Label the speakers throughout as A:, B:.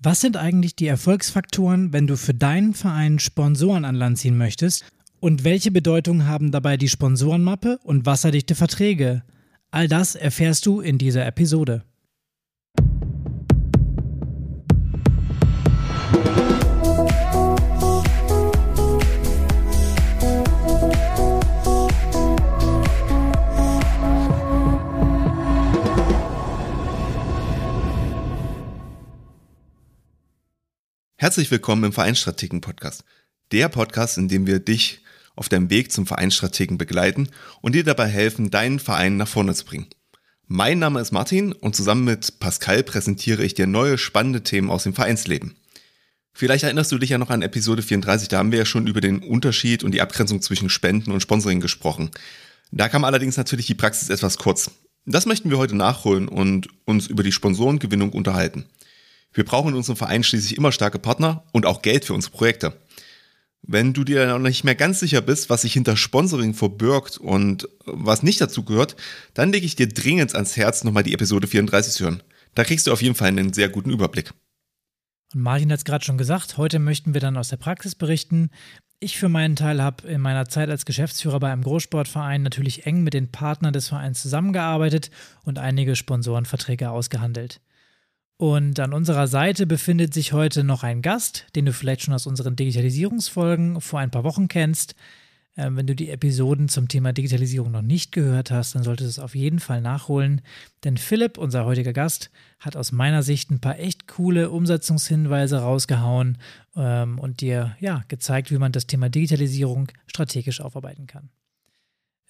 A: Was sind eigentlich die Erfolgsfaktoren, wenn du für deinen Verein Sponsoren an Land ziehen möchtest? Und welche Bedeutung haben dabei die Sponsorenmappe und wasserdichte Verträge? All das erfährst du in dieser Episode.
B: Herzlich willkommen im Vereinsstrategen Podcast. Der Podcast, in dem wir dich auf deinem Weg zum Vereinsstrategen begleiten und dir dabei helfen, deinen Verein nach vorne zu bringen. Mein Name ist Martin und zusammen mit Pascal präsentiere ich dir neue spannende Themen aus dem Vereinsleben. Vielleicht erinnerst du dich ja noch an Episode 34, da haben wir ja schon über den Unterschied und die Abgrenzung zwischen Spenden und Sponsoring gesprochen. Da kam allerdings natürlich die Praxis etwas kurz. Das möchten wir heute nachholen und uns über die Sponsorengewinnung unterhalten. Wir brauchen in unserem Verein schließlich immer starke Partner und auch Geld für unsere Projekte. Wenn du dir noch nicht mehr ganz sicher bist, was sich hinter Sponsoring verbirgt und was nicht dazu gehört, dann lege ich dir dringend ans Herz, nochmal die Episode 34 zu hören. Da kriegst du auf jeden Fall einen sehr guten Überblick.
A: Und Martin hat es gerade schon gesagt, heute möchten wir dann aus der Praxis berichten. Ich für meinen Teil habe in meiner Zeit als Geschäftsführer bei einem Großsportverein natürlich eng mit den Partnern des Vereins zusammengearbeitet und einige Sponsorenverträge ausgehandelt. Und an unserer Seite befindet sich heute noch ein Gast, den du vielleicht schon aus unseren Digitalisierungsfolgen vor ein paar Wochen kennst. Ähm, wenn du die Episoden zum Thema Digitalisierung noch nicht gehört hast, dann solltest du es auf jeden Fall nachholen. Denn Philipp, unser heutiger Gast, hat aus meiner Sicht ein paar echt coole Umsetzungshinweise rausgehauen ähm, und dir ja gezeigt, wie man das Thema Digitalisierung strategisch aufarbeiten kann.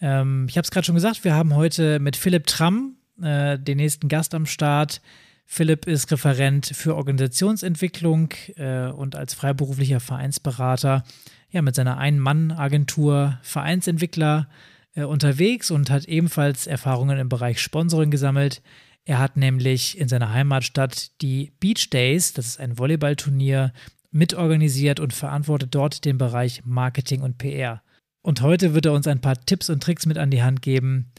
A: Ähm, ich habe es gerade schon gesagt, wir haben heute mit Philipp Tramm äh, den nächsten Gast am Start. Philipp ist Referent für Organisationsentwicklung äh, und als freiberuflicher Vereinsberater ja, mit seiner Ein-Mann-Agentur Vereinsentwickler äh, unterwegs und hat ebenfalls Erfahrungen im Bereich Sponsoring gesammelt. Er hat nämlich in seiner Heimatstadt die Beach Days, das ist ein Volleyballturnier, mitorganisiert und verantwortet dort den Bereich Marketing und PR. Und heute wird er uns ein paar Tipps und Tricks mit an die Hand geben,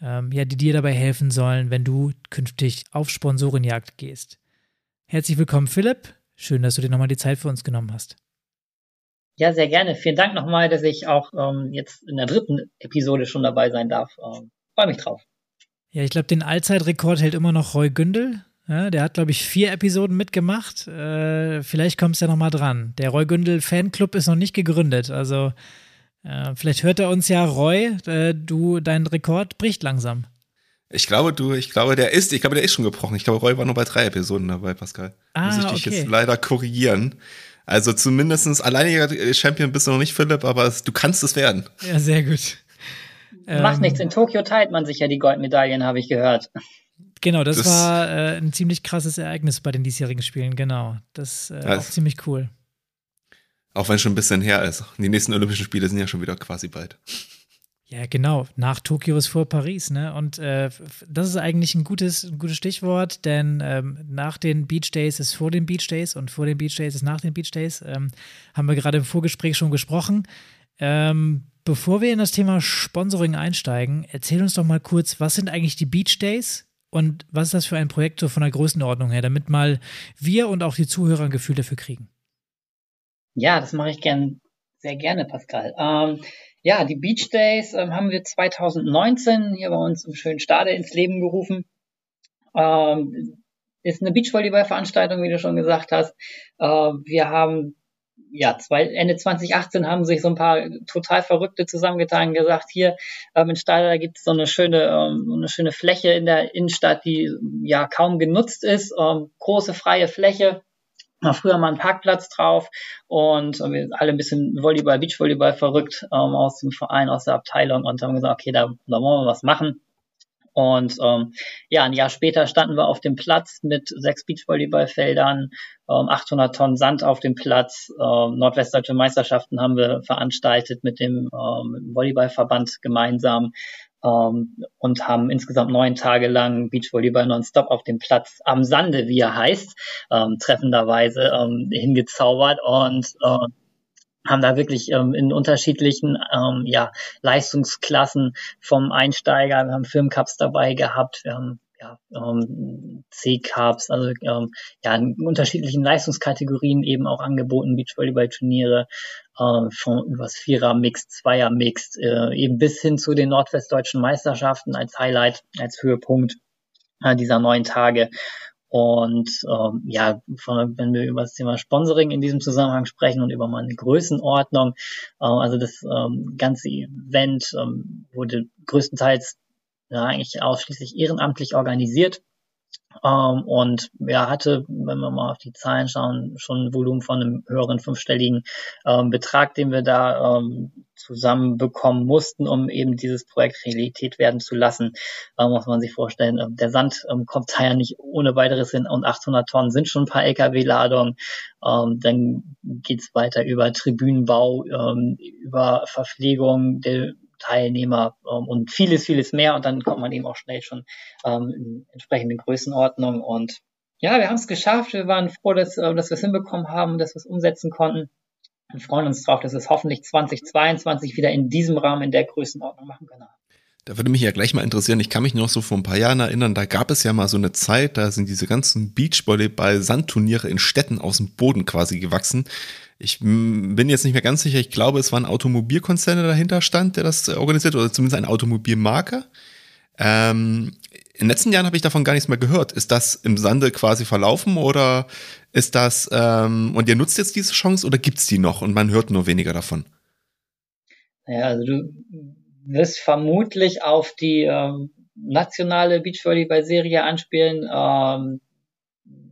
A: ähm, ja, die dir dabei helfen sollen, wenn du künftig auf Sponsorenjagd gehst. Herzlich willkommen, Philipp. Schön, dass du dir nochmal die Zeit für uns genommen hast.
C: Ja, sehr gerne. Vielen Dank nochmal, dass ich auch ähm, jetzt in der dritten Episode schon dabei sein darf. Ähm, Freue mich drauf.
A: Ja, ich glaube, den Allzeitrekord hält immer noch Roy Gündel. Ja, der hat, glaube ich, vier Episoden mitgemacht. Äh, vielleicht kommst du ja nochmal dran. Der Roy Gündel Fanclub ist noch nicht gegründet. Also äh, vielleicht hört er uns ja, Roy, äh, du, dein Rekord bricht langsam.
B: Ich glaube, du, ich glaube, der ist, ich glaube, der ist schon gebrochen. Ich glaube, Roy war nur bei drei Episoden dabei, Pascal. Ah, Muss ich dich okay. jetzt leider korrigieren. Also zumindest alleiniger Champion bist du noch nicht, Philipp, aber du kannst es werden.
A: Ja, sehr gut.
C: Macht ähm, nichts. In Tokio teilt man sich ja die Goldmedaillen, habe ich gehört.
A: Genau, das, das war äh, ein ziemlich krasses Ereignis bei den diesjährigen Spielen, genau. Das ist äh, auch ziemlich cool.
B: Auch wenn es schon ein bisschen her ist. Die nächsten Olympischen Spiele sind ja schon wieder quasi bald.
A: Ja, genau. Nach Tokio ist vor Paris, ne? Und äh, das ist eigentlich ein gutes, ein gutes Stichwort, denn ähm, nach den Beach Days ist vor den Beach Days und vor den Beach Days ist nach den Beach Days. Ähm, haben wir gerade im Vorgespräch schon gesprochen. Ähm, bevor wir in das Thema Sponsoring einsteigen, erzähl uns doch mal kurz, was sind eigentlich die Beach Days und was ist das für ein Projekt so von der Größenordnung her, damit mal wir und auch die Zuhörer ein Gefühl dafür kriegen.
C: Ja, das mache ich gern, sehr gerne, Pascal. Ähm, ja, die Beach Days ähm, haben wir 2019 hier bei uns im schönen Stade ins Leben gerufen. Ähm, ist eine Beachvolleyball-Veranstaltung, wie du schon gesagt hast. Äh, wir haben ja, zwei, Ende 2018 haben sich so ein paar total Verrückte zusammengetan und gesagt, hier ähm, in Stade, gibt es so eine schöne, ähm, eine schöne Fläche in der Innenstadt, die ja kaum genutzt ist, ähm, große freie Fläche war früher mal ein Parkplatz drauf und wir alle ein bisschen Volleyball, Beachvolleyball verrückt ähm, aus dem Verein, aus der Abteilung und haben gesagt, okay, da, da wollen wir was machen. Und ähm, ja, ein Jahr später standen wir auf dem Platz mit sechs Beachvolleyballfeldern, ähm, 800 Tonnen Sand auf dem Platz. Ähm, Nordwestdeutsche Meisterschaften haben wir veranstaltet mit dem ähm, Volleyballverband gemeinsam ähm, und haben insgesamt neun Tage lang Beachvolleyball nonstop auf dem Platz am Sande, wie er heißt, ähm, treffenderweise ähm, hingezaubert und äh, haben da wirklich ähm, in unterschiedlichen ähm, ja, Leistungsklassen vom Einsteiger, wir haben Filmcups dabei gehabt, wir haben ja, ähm, C-Cups, also ähm, ja, in unterschiedlichen Leistungskategorien eben auch angeboten, Beachvolleyball-Turniere, äh, von übers Vierer-Mixed, Zweier-Mixed, äh, eben bis hin zu den nordwestdeutschen Meisterschaften als Highlight, als Höhepunkt äh, dieser neun Tage. Und ähm, ja, von, wenn wir über das Thema Sponsoring in diesem Zusammenhang sprechen und über meine Größenordnung, äh, also das ähm, ganze Event ähm, wurde größtenteils ja, eigentlich ausschließlich ehrenamtlich organisiert. Ähm, und er hatte, wenn wir mal auf die Zahlen schauen, schon ein Volumen von einem höheren fünfstelligen ähm, Betrag, den wir da ähm, zusammenbekommen mussten, um eben dieses Projekt Realität werden zu lassen. Ähm, muss man sich vorstellen, ähm, der Sand ähm, kommt da ja nicht ohne weiteres hin und 800 Tonnen sind schon ein paar LKW-Ladungen. Ähm, dann geht's weiter über Tribünenbau, ähm, über Verpflegung der Teilnehmer ähm, und vieles, vieles mehr. Und dann kommt man eben auch schnell schon ähm, in entsprechende Größenordnung. Und ja, wir haben es geschafft. Wir waren froh, dass, äh, dass wir es hinbekommen haben, dass wir es umsetzen konnten. Wir freuen uns darauf, dass wir es hoffentlich 2022 wieder in diesem Rahmen, in der Größenordnung machen können.
B: Da würde mich ja gleich mal interessieren, ich kann mich noch so vor ein paar Jahren erinnern, da gab es ja mal so eine Zeit, da sind diese ganzen Beachvolleyball-Sandturniere in Städten aus dem Boden quasi gewachsen. Ich bin jetzt nicht mehr ganz sicher, ich glaube, es war ein Automobilkonzern, der dahinter stand, der das organisiert, oder zumindest ein Automobilmarker. Ähm, in den letzten Jahren habe ich davon gar nichts mehr gehört. Ist das im Sande quasi verlaufen oder ist das, ähm, und ihr nutzt jetzt diese Chance oder gibt's die noch und man hört nur weniger davon?
C: Ja, also du wirst vermutlich auf die ähm, nationale Beachvolleyball-Serie anspielen. Ähm,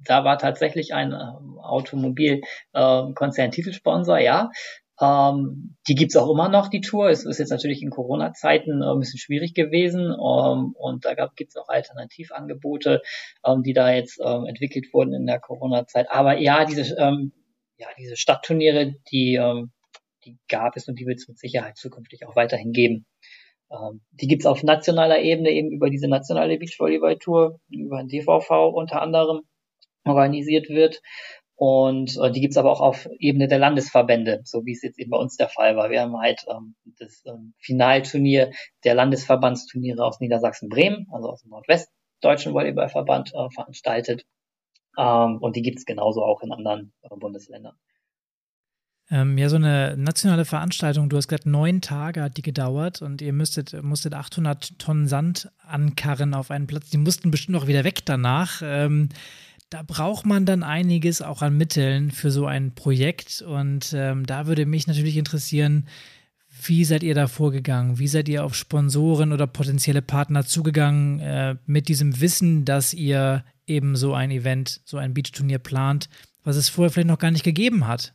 C: da war tatsächlich ein ähm, Automobilkonzern äh, Titelsponsor, ja. Ähm, die gibt's auch immer noch, die Tour. Es ist jetzt natürlich in Corona-Zeiten äh, ein bisschen schwierig gewesen ähm, und da gab, gibt's auch Alternativangebote, ähm, die da jetzt ähm, entwickelt wurden in der Corona-Zeit. Aber ja, diese, ähm, ja, diese Stadtturniere, die, ähm, die gab es und die wird es mit Sicherheit zukünftig auch weiterhin geben. Ähm, die gibt's auf nationaler Ebene eben über diese nationale Beachvolleyball-Tour, über den DVV unter anderem organisiert wird. Und äh, die gibt's aber auch auf Ebene der Landesverbände, so wie es jetzt eben bei uns der Fall war. Wir haben halt ähm, das ähm, Finalturnier der Landesverbandsturniere aus Niedersachsen-Bremen, also aus dem Nordwestdeutschen Volleyballverband, äh, veranstaltet. Ähm, und die gibt's genauso auch in anderen äh, Bundesländern.
A: Ähm, ja, so eine nationale Veranstaltung, du hast gerade neun Tage hat die gedauert und ihr müsstet, musstet 800 Tonnen Sand ankarren auf einen Platz. Die mussten bestimmt auch wieder weg danach. Ähm, da braucht man dann einiges auch an Mitteln für so ein Projekt. Und ähm, da würde mich natürlich interessieren, wie seid ihr da vorgegangen? Wie seid ihr auf Sponsoren oder potenzielle Partner zugegangen äh, mit diesem Wissen, dass ihr eben so ein Event, so ein Beachturnier plant, was es vorher vielleicht noch gar nicht gegeben hat?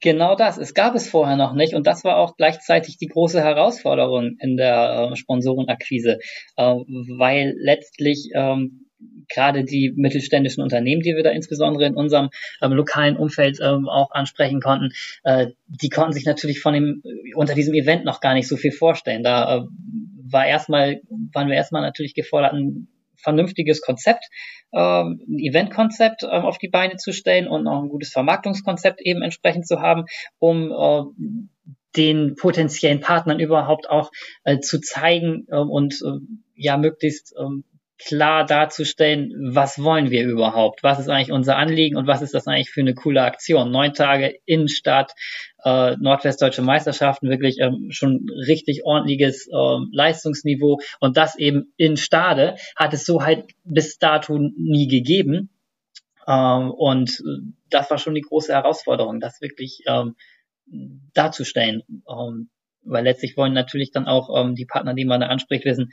C: Genau das. Es gab es vorher noch nicht und das war auch gleichzeitig die große Herausforderung in der äh, Sponsorenakquise, äh, weil letztlich ähm, gerade die mittelständischen Unternehmen, die wir da insbesondere in unserem ähm, lokalen Umfeld ähm, auch ansprechen konnten, äh, die konnten sich natürlich von dem unter diesem Event noch gar nicht so viel vorstellen. Da äh, war erstmal waren wir erstmal natürlich gefordert, ein vernünftiges Konzept, ähm, ein Eventkonzept ähm, auf die Beine zu stellen und auch ein gutes Vermarktungskonzept eben entsprechend zu haben, um äh, den potenziellen Partnern überhaupt auch äh, zu zeigen äh, und ja möglichst klar darzustellen, was wollen wir überhaupt, was ist eigentlich unser Anliegen und was ist das eigentlich für eine coole Aktion. Neun Tage Innenstadt, äh, nordwestdeutsche Meisterschaften, wirklich ähm, schon richtig ordentliches ähm, Leistungsniveau und das eben in Stade hat es so halt bis dato nie gegeben. Ähm, und das war schon die große Herausforderung, das wirklich ähm, darzustellen. Ähm, weil letztlich wollen natürlich dann auch ähm, die Partner, die man da anspricht, wissen,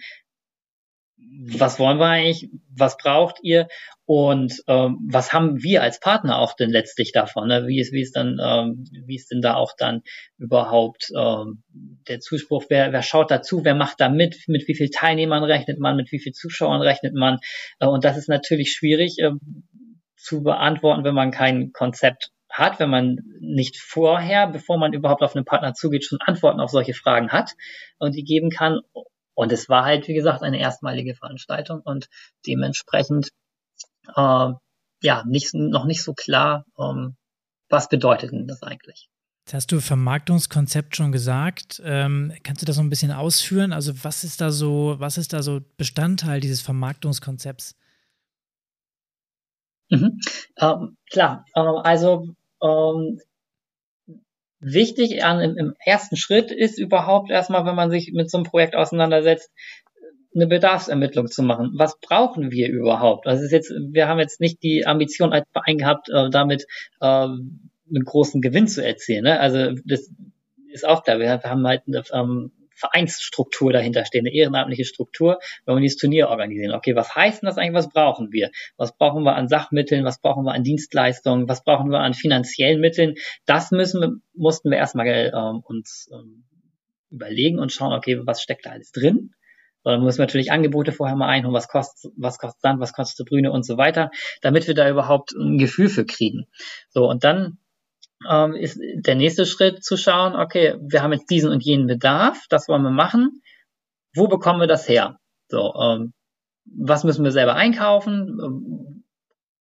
C: was wollen wir eigentlich, was braucht ihr und ähm, was haben wir als Partner auch denn letztlich davon? Ne? Wie ist, wie ist dann, ähm, wie ist denn da auch dann überhaupt ähm, der Zuspruch? Wer, wer schaut dazu? Wer macht da mit? Mit wie viel Teilnehmern rechnet man? Mit wie viel Zuschauern rechnet man? Äh, und das ist natürlich schwierig äh, zu beantworten, wenn man kein Konzept hat, wenn man nicht vorher, bevor man überhaupt auf einen Partner zugeht, schon Antworten auf solche Fragen hat und die geben kann und es war halt, wie gesagt, eine erstmalige Veranstaltung und dementsprechend äh, ja nicht, noch nicht so klar, ähm, was bedeutet denn das eigentlich?
A: Jetzt hast du Vermarktungskonzept schon gesagt. Ähm, kannst du das noch ein bisschen ausführen? Also was ist da so, was ist da so Bestandteil dieses Vermarktungskonzepts?
C: Mhm. Ähm, klar, ähm, also ähm, wichtig an, im, ersten Schritt ist überhaupt erstmal, wenn man sich mit so einem Projekt auseinandersetzt, eine Bedarfsermittlung zu machen. Was brauchen wir überhaupt? Also ist jetzt, wir haben jetzt nicht die Ambition als Verein gehabt, äh, damit äh, einen großen Gewinn zu erzielen. Ne? Also das ist auch klar. Wir haben halt ähm, Vereinsstruktur dahinter stehen, eine ehrenamtliche Struktur, wenn wir dieses Turnier organisieren. Okay, was heißt denn das eigentlich? Was brauchen wir? Was brauchen wir an Sachmitteln? Was brauchen wir an Dienstleistungen? Was brauchen wir an finanziellen Mitteln? Das müssen wir, mussten wir erstmal ähm, uns ähm, überlegen und schauen, okay, was steckt da alles drin? Müssen wir natürlich Angebote vorher mal einholen, was kostet, was kostet Sand, was kostet Brüne und so weiter, damit wir da überhaupt ein Gefühl für kriegen. So, und dann ähm, ist der nächste Schritt zu schauen, okay, wir haben jetzt diesen und jenen Bedarf, das wollen wir machen. Wo bekommen wir das her? So, ähm, was müssen wir selber einkaufen? Ähm,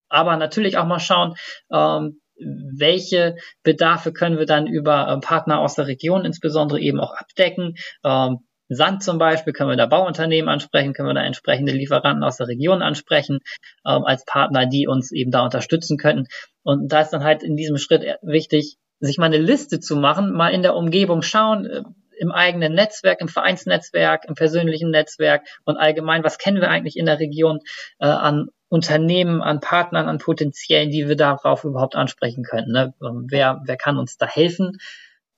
C: aber natürlich auch mal schauen, ähm, welche Bedarfe können wir dann über äh, Partner aus der Region insbesondere eben auch abdecken. Ähm, Sand zum Beispiel, können wir da Bauunternehmen ansprechen, können wir da entsprechende Lieferanten aus der Region ansprechen, ähm, als Partner, die uns eben da unterstützen könnten. Und da ist dann halt in diesem Schritt wichtig, sich mal eine Liste zu machen, mal in der Umgebung schauen, äh, im eigenen Netzwerk, im Vereinsnetzwerk, im persönlichen Netzwerk und allgemein, was kennen wir eigentlich in der Region äh, an Unternehmen, an Partnern, an Potenziellen, die wir darauf überhaupt ansprechen könnten. Ne? Ähm, wer, wer kann uns da helfen?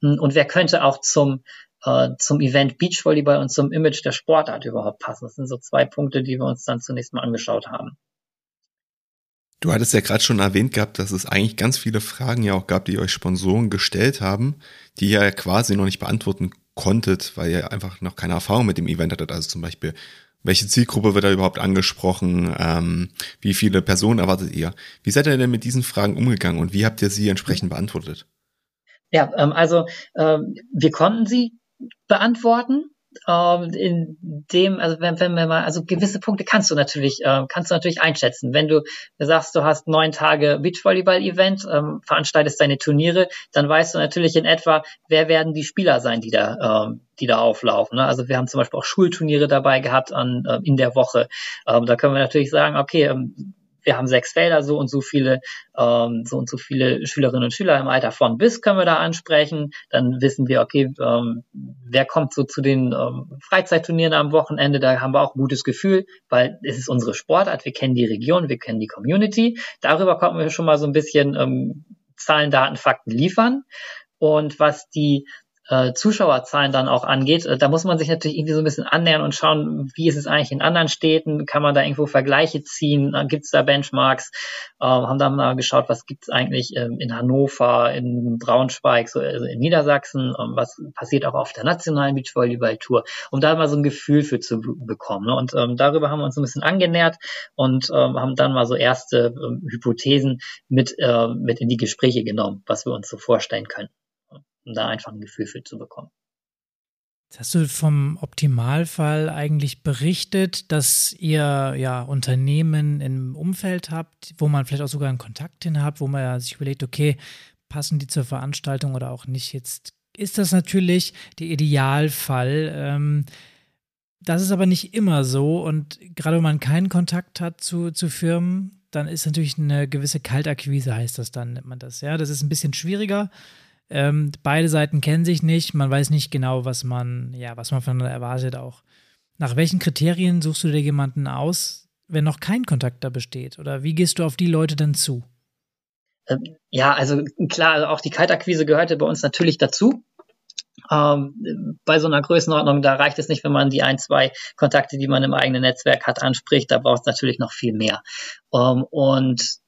C: Hm, und wer könnte auch zum äh, zum Event Beachvolleyball und zum Image der Sportart überhaupt passen. Das sind so zwei Punkte, die wir uns dann zunächst mal angeschaut haben.
B: Du hattest ja gerade schon erwähnt gehabt, dass es eigentlich ganz viele Fragen ja auch gab, die euch Sponsoren gestellt haben, die ihr ja quasi noch nicht beantworten konntet, weil ihr einfach noch keine Erfahrung mit dem Event hattet. Also zum Beispiel, welche Zielgruppe wird da überhaupt angesprochen? Ähm, wie viele Personen erwartet ihr? Wie seid ihr denn mit diesen Fragen umgegangen und wie habt ihr sie entsprechend beantwortet?
C: Ja, ähm, also ähm, wir konnten sie beantworten. Ähm, in dem, also wenn, wenn wir mal, also gewisse Punkte kannst du natürlich, äh, kannst du natürlich einschätzen. Wenn du sagst, du hast neun Tage Beachvolleyball-Event, ähm, veranstaltest deine Turniere, dann weißt du natürlich in etwa, wer werden die Spieler sein, die da, ähm, die da auflaufen. Ne? Also wir haben zum Beispiel auch Schulturniere dabei gehabt an, äh, in der Woche. Ähm, da können wir natürlich sagen, okay, ähm, wir haben sechs Felder, so und so viele, ähm, so und so viele Schülerinnen und Schüler im Alter von bis können wir da ansprechen. Dann wissen wir, okay, ähm, wer kommt so zu den ähm, Freizeitturnieren am Wochenende, da haben wir auch ein gutes Gefühl, weil es ist unsere Sportart, wir kennen die Region, wir kennen die Community. Darüber konnten wir schon mal so ein bisschen ähm, Zahlen, Daten, Fakten liefern. Und was die äh, Zuschauerzahlen dann auch angeht, äh, da muss man sich natürlich irgendwie so ein bisschen annähern und schauen, wie ist es eigentlich in anderen Städten, kann man da irgendwo Vergleiche ziehen, äh, gibt es da Benchmarks, äh, haben da mal geschaut, was gibt es eigentlich ähm, in Hannover, in Braunschweig, so, also in Niedersachsen, ähm, was passiert auch auf der nationalen Beachvolleyball-Tour, um da mal so ein Gefühl für zu bekommen. Ne? Und ähm, darüber haben wir uns ein bisschen angenähert und ähm, haben dann mal so erste ähm, Hypothesen mit, äh, mit in die Gespräche genommen, was wir uns so vorstellen können um da einfach ein Gefühl für zu bekommen.
A: Jetzt hast du vom Optimalfall eigentlich berichtet, dass ihr ja Unternehmen im Umfeld habt, wo man vielleicht auch sogar einen Kontakt hin hat, wo man ja sich überlegt, okay, passen die zur Veranstaltung oder auch nicht. Jetzt ist das natürlich der Idealfall. Ähm, das ist aber nicht immer so und gerade wenn man keinen Kontakt hat zu, zu Firmen, dann ist natürlich eine gewisse Kaltakquise, heißt das dann, nennt man das. Ja, das ist ein bisschen schwieriger. Ähm, beide Seiten kennen sich nicht, man weiß nicht genau, was man, ja, was man voneinander erwartet auch. Nach welchen Kriterien suchst du dir jemanden aus, wenn noch kein Kontakt da besteht? Oder wie gehst du auf die Leute dann zu?
C: Ähm, ja, also klar, also auch die Kaltakquise gehörte bei uns natürlich dazu. Ähm, bei so einer Größenordnung, da reicht es nicht, wenn man die ein, zwei Kontakte, die man im eigenen Netzwerk hat, anspricht. Da braucht es natürlich noch viel mehr. Ähm, und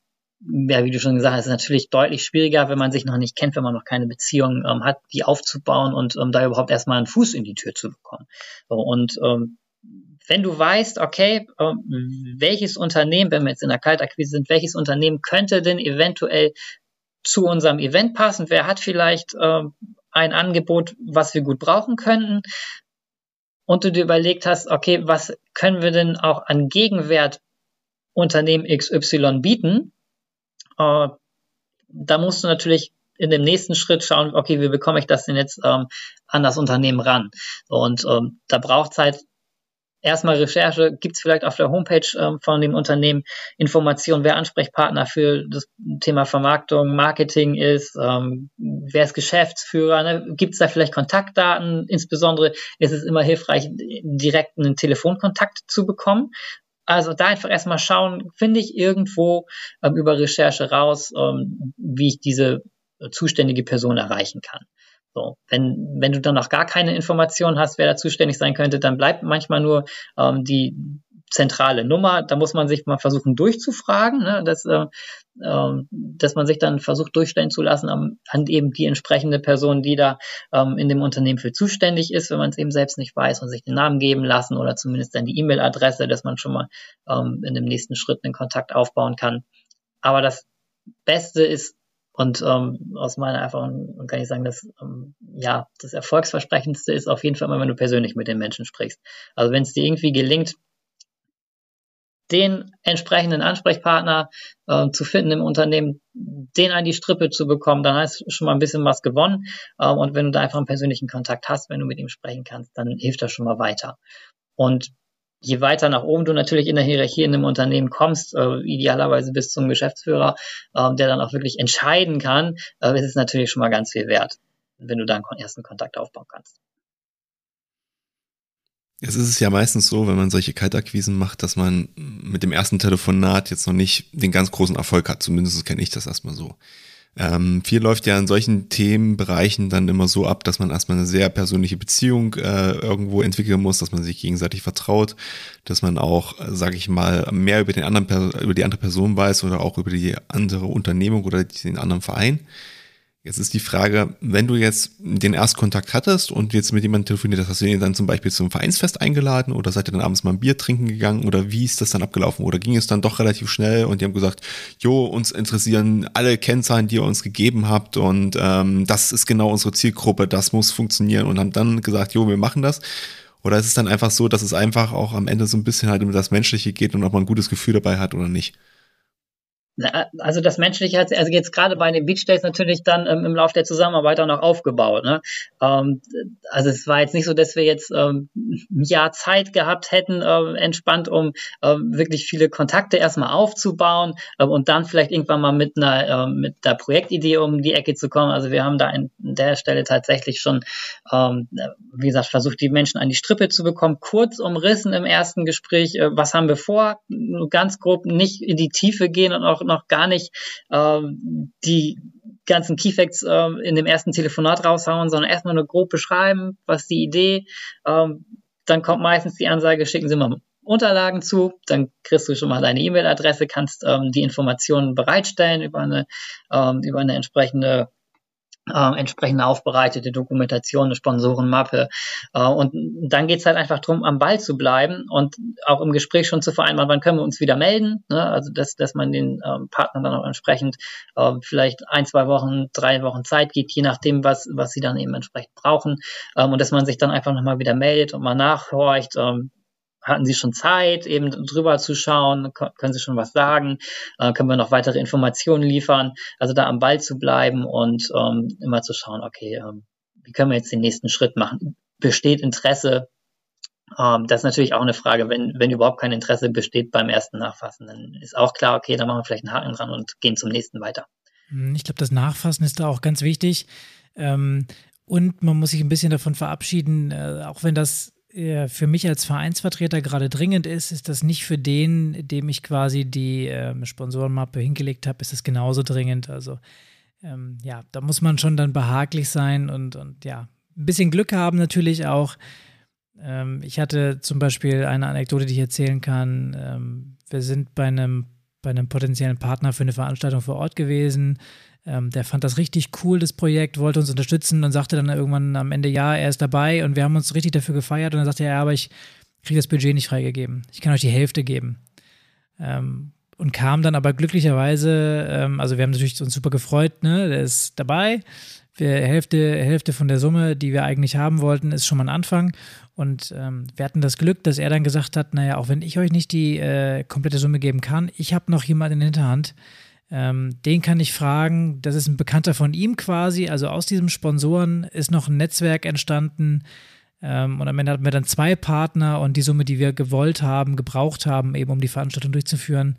C: ja, wie du schon gesagt hast, ist natürlich deutlich schwieriger, wenn man sich noch nicht kennt, wenn man noch keine Beziehung ähm, hat, die aufzubauen und ähm, da überhaupt erstmal einen Fuß in die Tür zu bekommen. So, und ähm, wenn du weißt, okay, ähm, welches Unternehmen, wenn wir jetzt in der Kaltakquise sind, welches Unternehmen könnte denn eventuell zu unserem Event passen? Wer hat vielleicht ähm, ein Angebot, was wir gut brauchen könnten? Und du dir überlegt hast, okay, was können wir denn auch an Gegenwert Unternehmen XY bieten, äh, da musst du natürlich in dem nächsten Schritt schauen, okay, wie bekomme ich das denn jetzt ähm, an das Unternehmen ran? Und ähm, da braucht es halt erstmal Recherche, gibt es vielleicht auf der Homepage ähm, von dem Unternehmen Informationen, wer Ansprechpartner für das Thema Vermarktung, Marketing ist, ähm, wer ist Geschäftsführer, ne? gibt es da vielleicht Kontaktdaten? Insbesondere ist es immer hilfreich, direkt einen Telefonkontakt zu bekommen. Also da einfach erstmal schauen, finde ich irgendwo ähm, über Recherche raus, ähm, wie ich diese zuständige Person erreichen kann. So, wenn, wenn du dann noch gar keine Informationen hast, wer da zuständig sein könnte, dann bleibt manchmal nur ähm, die zentrale Nummer. Da muss man sich mal versuchen durchzufragen, ne, dass, äh, äh, dass man sich dann versucht durchstellen zu lassen an, an eben die entsprechende Person, die da ähm, in dem Unternehmen für zuständig ist, wenn man es eben selbst nicht weiß und sich den Namen geben lassen oder zumindest dann die E-Mail-Adresse, dass man schon mal ähm, in dem nächsten Schritt einen Kontakt aufbauen kann. Aber das Beste ist und ähm, aus meiner Erfahrung kann ich sagen, dass ähm, ja das Erfolgsversprechendste ist auf jeden Fall immer, wenn du persönlich mit den Menschen sprichst. Also wenn es dir irgendwie gelingt, den entsprechenden Ansprechpartner äh, zu finden im Unternehmen, den an die Strippe zu bekommen, dann hast du schon mal ein bisschen was gewonnen. Äh, und wenn du da einfach einen persönlichen Kontakt hast, wenn du mit ihm sprechen kannst, dann hilft das schon mal weiter. Und je weiter nach oben du natürlich in der Hierarchie in einem Unternehmen kommst, äh, idealerweise bis zum Geschäftsführer, äh, der dann auch wirklich entscheiden kann, äh, ist es natürlich schon mal ganz viel wert, wenn du da einen ersten Kontakt aufbauen kannst.
B: Es ist ja meistens so, wenn man solche Kaltakquisen macht, dass man mit dem ersten Telefonat jetzt noch nicht den ganz großen Erfolg hat. Zumindest kenne ich das erstmal so. Ähm, viel läuft ja in solchen Themenbereichen dann immer so ab, dass man erstmal eine sehr persönliche Beziehung äh, irgendwo entwickeln muss, dass man sich gegenseitig vertraut, dass man auch, äh, sage ich mal, mehr über den anderen über die andere Person weiß oder auch über die andere Unternehmung oder den anderen Verein. Jetzt ist die Frage, wenn du jetzt den Erstkontakt hattest und jetzt mit jemandem telefoniert hast, hast du ihn dann zum Beispiel zum Vereinsfest eingeladen oder seid ihr dann abends mal ein Bier trinken gegangen oder wie ist das dann abgelaufen? Oder ging es dann doch relativ schnell und die haben gesagt, jo, uns interessieren alle Kennzahlen, die ihr uns gegeben habt und ähm, das ist genau unsere Zielgruppe, das muss funktionieren und haben dann gesagt, jo, wir machen das. Oder ist es dann einfach so, dass es einfach auch am Ende so ein bisschen halt um das Menschliche geht und ob man ein gutes Gefühl dabei hat oder nicht?
C: Also das Menschliche hat also jetzt gerade bei den Beach Days natürlich dann ähm, im Laufe der Zusammenarbeit auch noch aufgebaut. Ne? Ähm, also es war jetzt nicht so, dass wir jetzt ähm, ein Jahr Zeit gehabt hätten, ähm, entspannt, um ähm, wirklich viele Kontakte erstmal aufzubauen ähm, und dann vielleicht irgendwann mal mit einer, ähm, mit der Projektidee um die Ecke zu kommen. Also wir haben da an der Stelle tatsächlich schon, ähm, wie gesagt, versucht, die Menschen an die Strippe zu bekommen, kurz umrissen im ersten Gespräch, äh, was haben wir vor, ganz grob nicht in die Tiefe gehen und auch noch gar nicht ähm, die ganzen Keyfacts ähm, in dem ersten Telefonat raushauen, sondern erstmal nur grob beschreiben, was die Idee. Ähm, dann kommt meistens die Ansage, schicken Sie mal Unterlagen zu, dann kriegst du schon mal deine E-Mail-Adresse, kannst ähm, die Informationen bereitstellen über eine, ähm, über eine entsprechende äh, entsprechend aufbereitete Dokumentation, eine Sponsorenmappe. Äh, und dann geht's halt einfach drum, am Ball zu bleiben und auch im Gespräch schon zu vereinbaren, wann können wir uns wieder melden. Ne? Also dass, dass man den ähm, Partnern dann auch entsprechend äh, vielleicht ein, zwei Wochen, drei Wochen Zeit gibt, je nachdem, was, was sie dann eben entsprechend brauchen. Ähm, und dass man sich dann einfach nochmal wieder meldet und mal nachhorcht, ähm, hatten Sie schon Zeit, eben drüber zu schauen? Können Sie schon was sagen? Äh, können wir noch weitere Informationen liefern? Also da am Ball zu bleiben und ähm, immer zu schauen, okay, ähm, wie können wir jetzt den nächsten Schritt machen? Besteht Interesse? Ähm, das ist natürlich auch eine Frage, wenn, wenn überhaupt kein Interesse besteht beim ersten Nachfassen, dann ist auch klar, okay, dann machen wir vielleicht einen Haken dran und gehen zum nächsten weiter.
A: Hm, ich glaube, das Nachfassen ist da auch ganz wichtig. Ähm, und man muss sich ein bisschen davon verabschieden, äh, auch wenn das äh, für mich als Vereinsvertreter gerade dringend ist, ist das nicht für den, dem ich quasi die ähm, Sponsorenmappe hingelegt habe, ist das genauso dringend. Also ähm, ja, da muss man schon dann behaglich sein und, und ja, ein bisschen Glück haben natürlich auch. Ähm, ich hatte zum Beispiel eine Anekdote, die ich erzählen kann. Ähm, wir sind bei einem, bei einem potenziellen Partner für eine Veranstaltung vor Ort gewesen. Ähm, der fand das richtig cool, das Projekt, wollte uns unterstützen und sagte dann irgendwann am Ende, ja, er ist dabei und wir haben uns richtig dafür gefeiert und dann sagte er, ja, aber ich kriege das Budget nicht freigegeben. Ich kann euch die Hälfte geben. Ähm, und kam dann aber glücklicherweise, ähm, also wir haben natürlich uns super gefreut, ne, der ist dabei. Wir, Hälfte, Hälfte von der Summe, die wir eigentlich haben wollten, ist schon mal ein Anfang. Und ähm, wir hatten das Glück, dass er dann gesagt hat, naja, auch wenn ich euch nicht die äh, komplette Summe geben kann, ich habe noch jemanden in der Hinterhand, Ähm, den kann ich fragen, das ist ein Bekannter von ihm quasi, also aus diesem Sponsoren ist noch ein Netzwerk entstanden. Ähm, und am Ende hatten wir dann zwei Partner und die Summe, die wir gewollt haben, gebraucht haben, eben um die Veranstaltung durchzuführen,